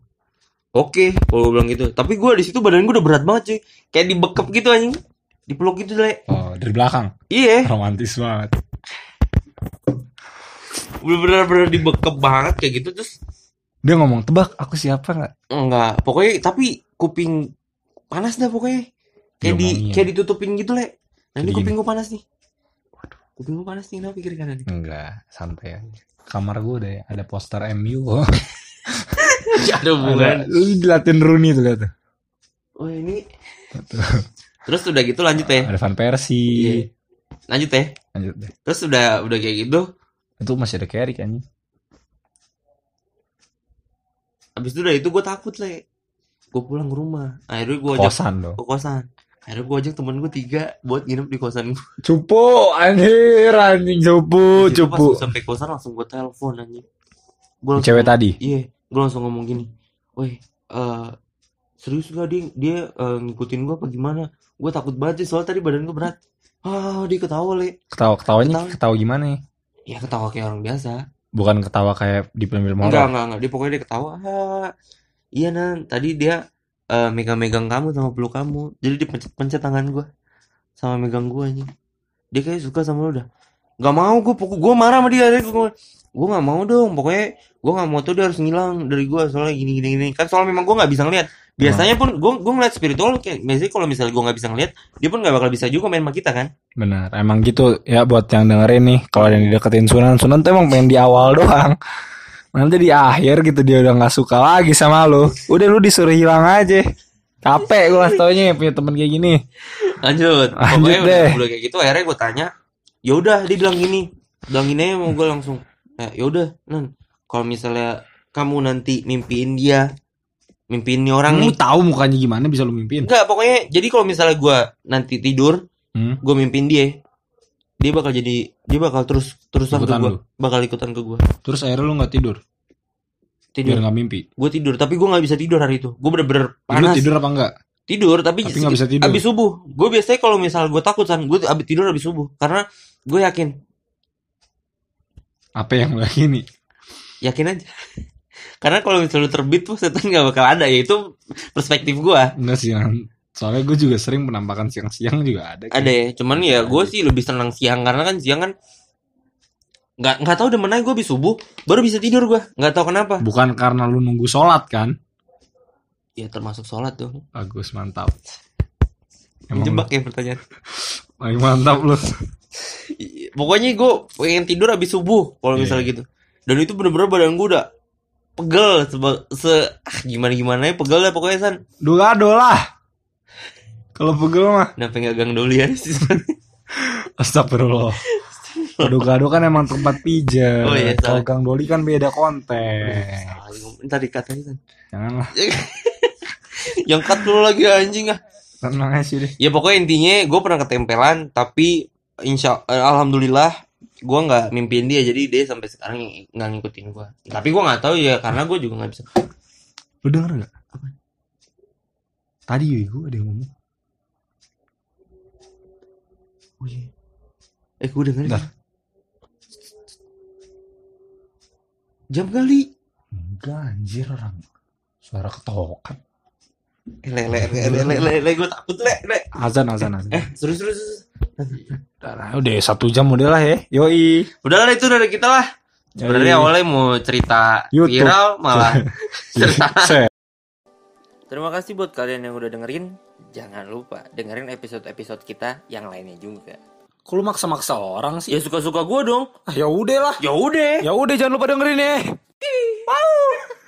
Oke, kalau gue bilang gitu. Tapi gue di situ badan gue udah berat banget cuy. Kayak dibekep gitu anjing. Dipeluk gitu le. oh dari belakang Iya, romantis banget bener-bener dibekep banget kayak gitu terus dia ngomong tebak aku siapa nggak enggak. Pokoknya tapi kuping panas dah pokoknya. Kayak di Diomongin. kayak ditutupin gitu le. Nah ini kuping gue panas nih. Kuping gue panas nih kenapa kiri kanan enggak santai aja kamar gua ada ada poster MU ada ada, lu dilatin Rooney tuh lihat tuh Oh ini. Terus udah gitu lanjut ya. ada Van Persie Iya. Lanjut ya. lanjut deh Terus udah udah kayak gitu. itu masih ada Carrick anjing Habis itu udah itu gue takut le. Gue pulang ke rumah. Akhirnya gue ajak kosan dong ke kosan. akhirnya gue ajak temen gue tiga buat nginep di kosan gue Cupu, anjir, anjing cupu, pas cupu. gua sampai kosan langsung gue telepon anjing gue langsung Cewek tadi. iya gue langsung ngomong gini woi eh serius gak dia dia eh, ngikutin gue apa gimana gue takut banget sih soalnya tadi badan gue berat. Ah dia ketawa le. Ketawa ketawanya Ketawa. ketawa gimana ya? ya ketawa kayak orang biasa. Bukan ketawa kayak di film-film enggak horor. enggak enggak. Dia pokoknya dia ketawa ah, iya nan tadi dia eh, megang-megang kamu sama peluk kamu. Jadi dipencet-pencet tangan gue sama megang gue anjing. Dia kayak suka sama lu dah. Nggak mau gue pokok gue marah sama dia. Gue gue nggak mau dong. Pokoknya gue nggak mau tuh dia harus ngilang dari gue soalnya gini gini gini kan soalnya memang gue nggak bisa ngeliat biasanya pun gue gue ngeliat spiritual kayak biasanya kalau misalnya gue nggak bisa ngeliat dia pun nggak bakal bisa juga main sama kita kan Benar, emang gitu ya buat yang dengerin nih. Kalau ada yang dideketin Sunan, Sunan tuh emang pengen di awal doang. Nanti di akhir gitu dia udah nggak suka lagi sama lu. Udah lu disuruh hilang aja. Capek gue taunya punya temen kayak gini. lanjut Lanjut pokoknya udah, deh. udah kayak gitu akhirnya gue tanya ya udah dia bilang gini bilang gini aja mau gue langsung ya udah nan kalau misalnya kamu nanti mimpiin dia mimpiin nih orang Lu nih tahu mukanya gimana bisa lu mimpiin? enggak pokoknya jadi kalau misalnya gue nanti tidur Hmm? gue mimpiin dia dia bakal jadi dia bakal terus terusan ke gue lu. bakal ikutan ke gue Terus akhirnya lu nggak tidur, tidur nggak mimpi. gue tidur tapi gue nggak bisa tidur hari itu gue bener-bener Lu panas tidur apa enggak? tidur tapi, Tapi nggak bisa tidur. abis subuh gue biasanya kalau misal gue takut san gue abis tidur abis subuh karena gue yakin Apa yang lu ini? Yakin aja. Karena kalau misalnya lu terbit tuh setan nggak bakal ada. Ya itu perspektif gue Enggak sih, soalnya gue juga sering penampakan siang-siang juga ada. ada ya cuman ya gue sih lebih senang siang. Karena kan siang kan nggak nggak tahu demen aja gue abis subuh baru bisa tidur gue nggak tahu kenapa. Bukan karena lu nunggu sholat kan? ya termasuk sholat tuh Bagus, mantap. Emang jebak ya pertanyaan. Lu- Lagi mantap lu. Pokoknya gue pengen tidur abis subuh kalau Iya. misalnya gitu dan itu bener-bener badan gue udah pegel seba- se ah, gimana gimana ya pegel lah pokoknya san Dulado lah. Kalau pegel mah. kenapa nggak gang doli ya sih Astagfirullah. Gado-gado kan emang tempat pijat. Oh iya, Kalau. Gang Doli kan beda konten. ntar dikat aja san Janganlah. yang cut dulu lagi anjing ah Tenang aja sih deh. ya pokoknya intinya gue pernah ketempelan tapi insya eh, alhamdulillah gue nggak mimpiin dia jadi dia sampai sekarang nggak ngikutin gue tapi gue nggak tahu ya karena gue juga nggak bisa Lu denger gak? Tadi ya gue ada yang ngomong. oh, iya. eh gue denger Bentar. jam kali Enggak anjir orang. Suara ketokan. Eh, le le le le le, le, le gue takut le le Azan azan azan. eh serius serius serius. Udah, satu jam udah lah ya. Yoi. udah lah itu dari kita lah sebenarnya awalnya mau cerita YouTube. viral malah cerita. Terima kasih buat kalian yang udah dengerin. Jangan lupa dengerin episode-episode kita yang lainnya juga. Kok lu maksa-maksa orang sih? Ya suka-suka gue dong. Ah, ya udah lah. Ya udah. Ya udah jangan lupa dengerin ya. Wow.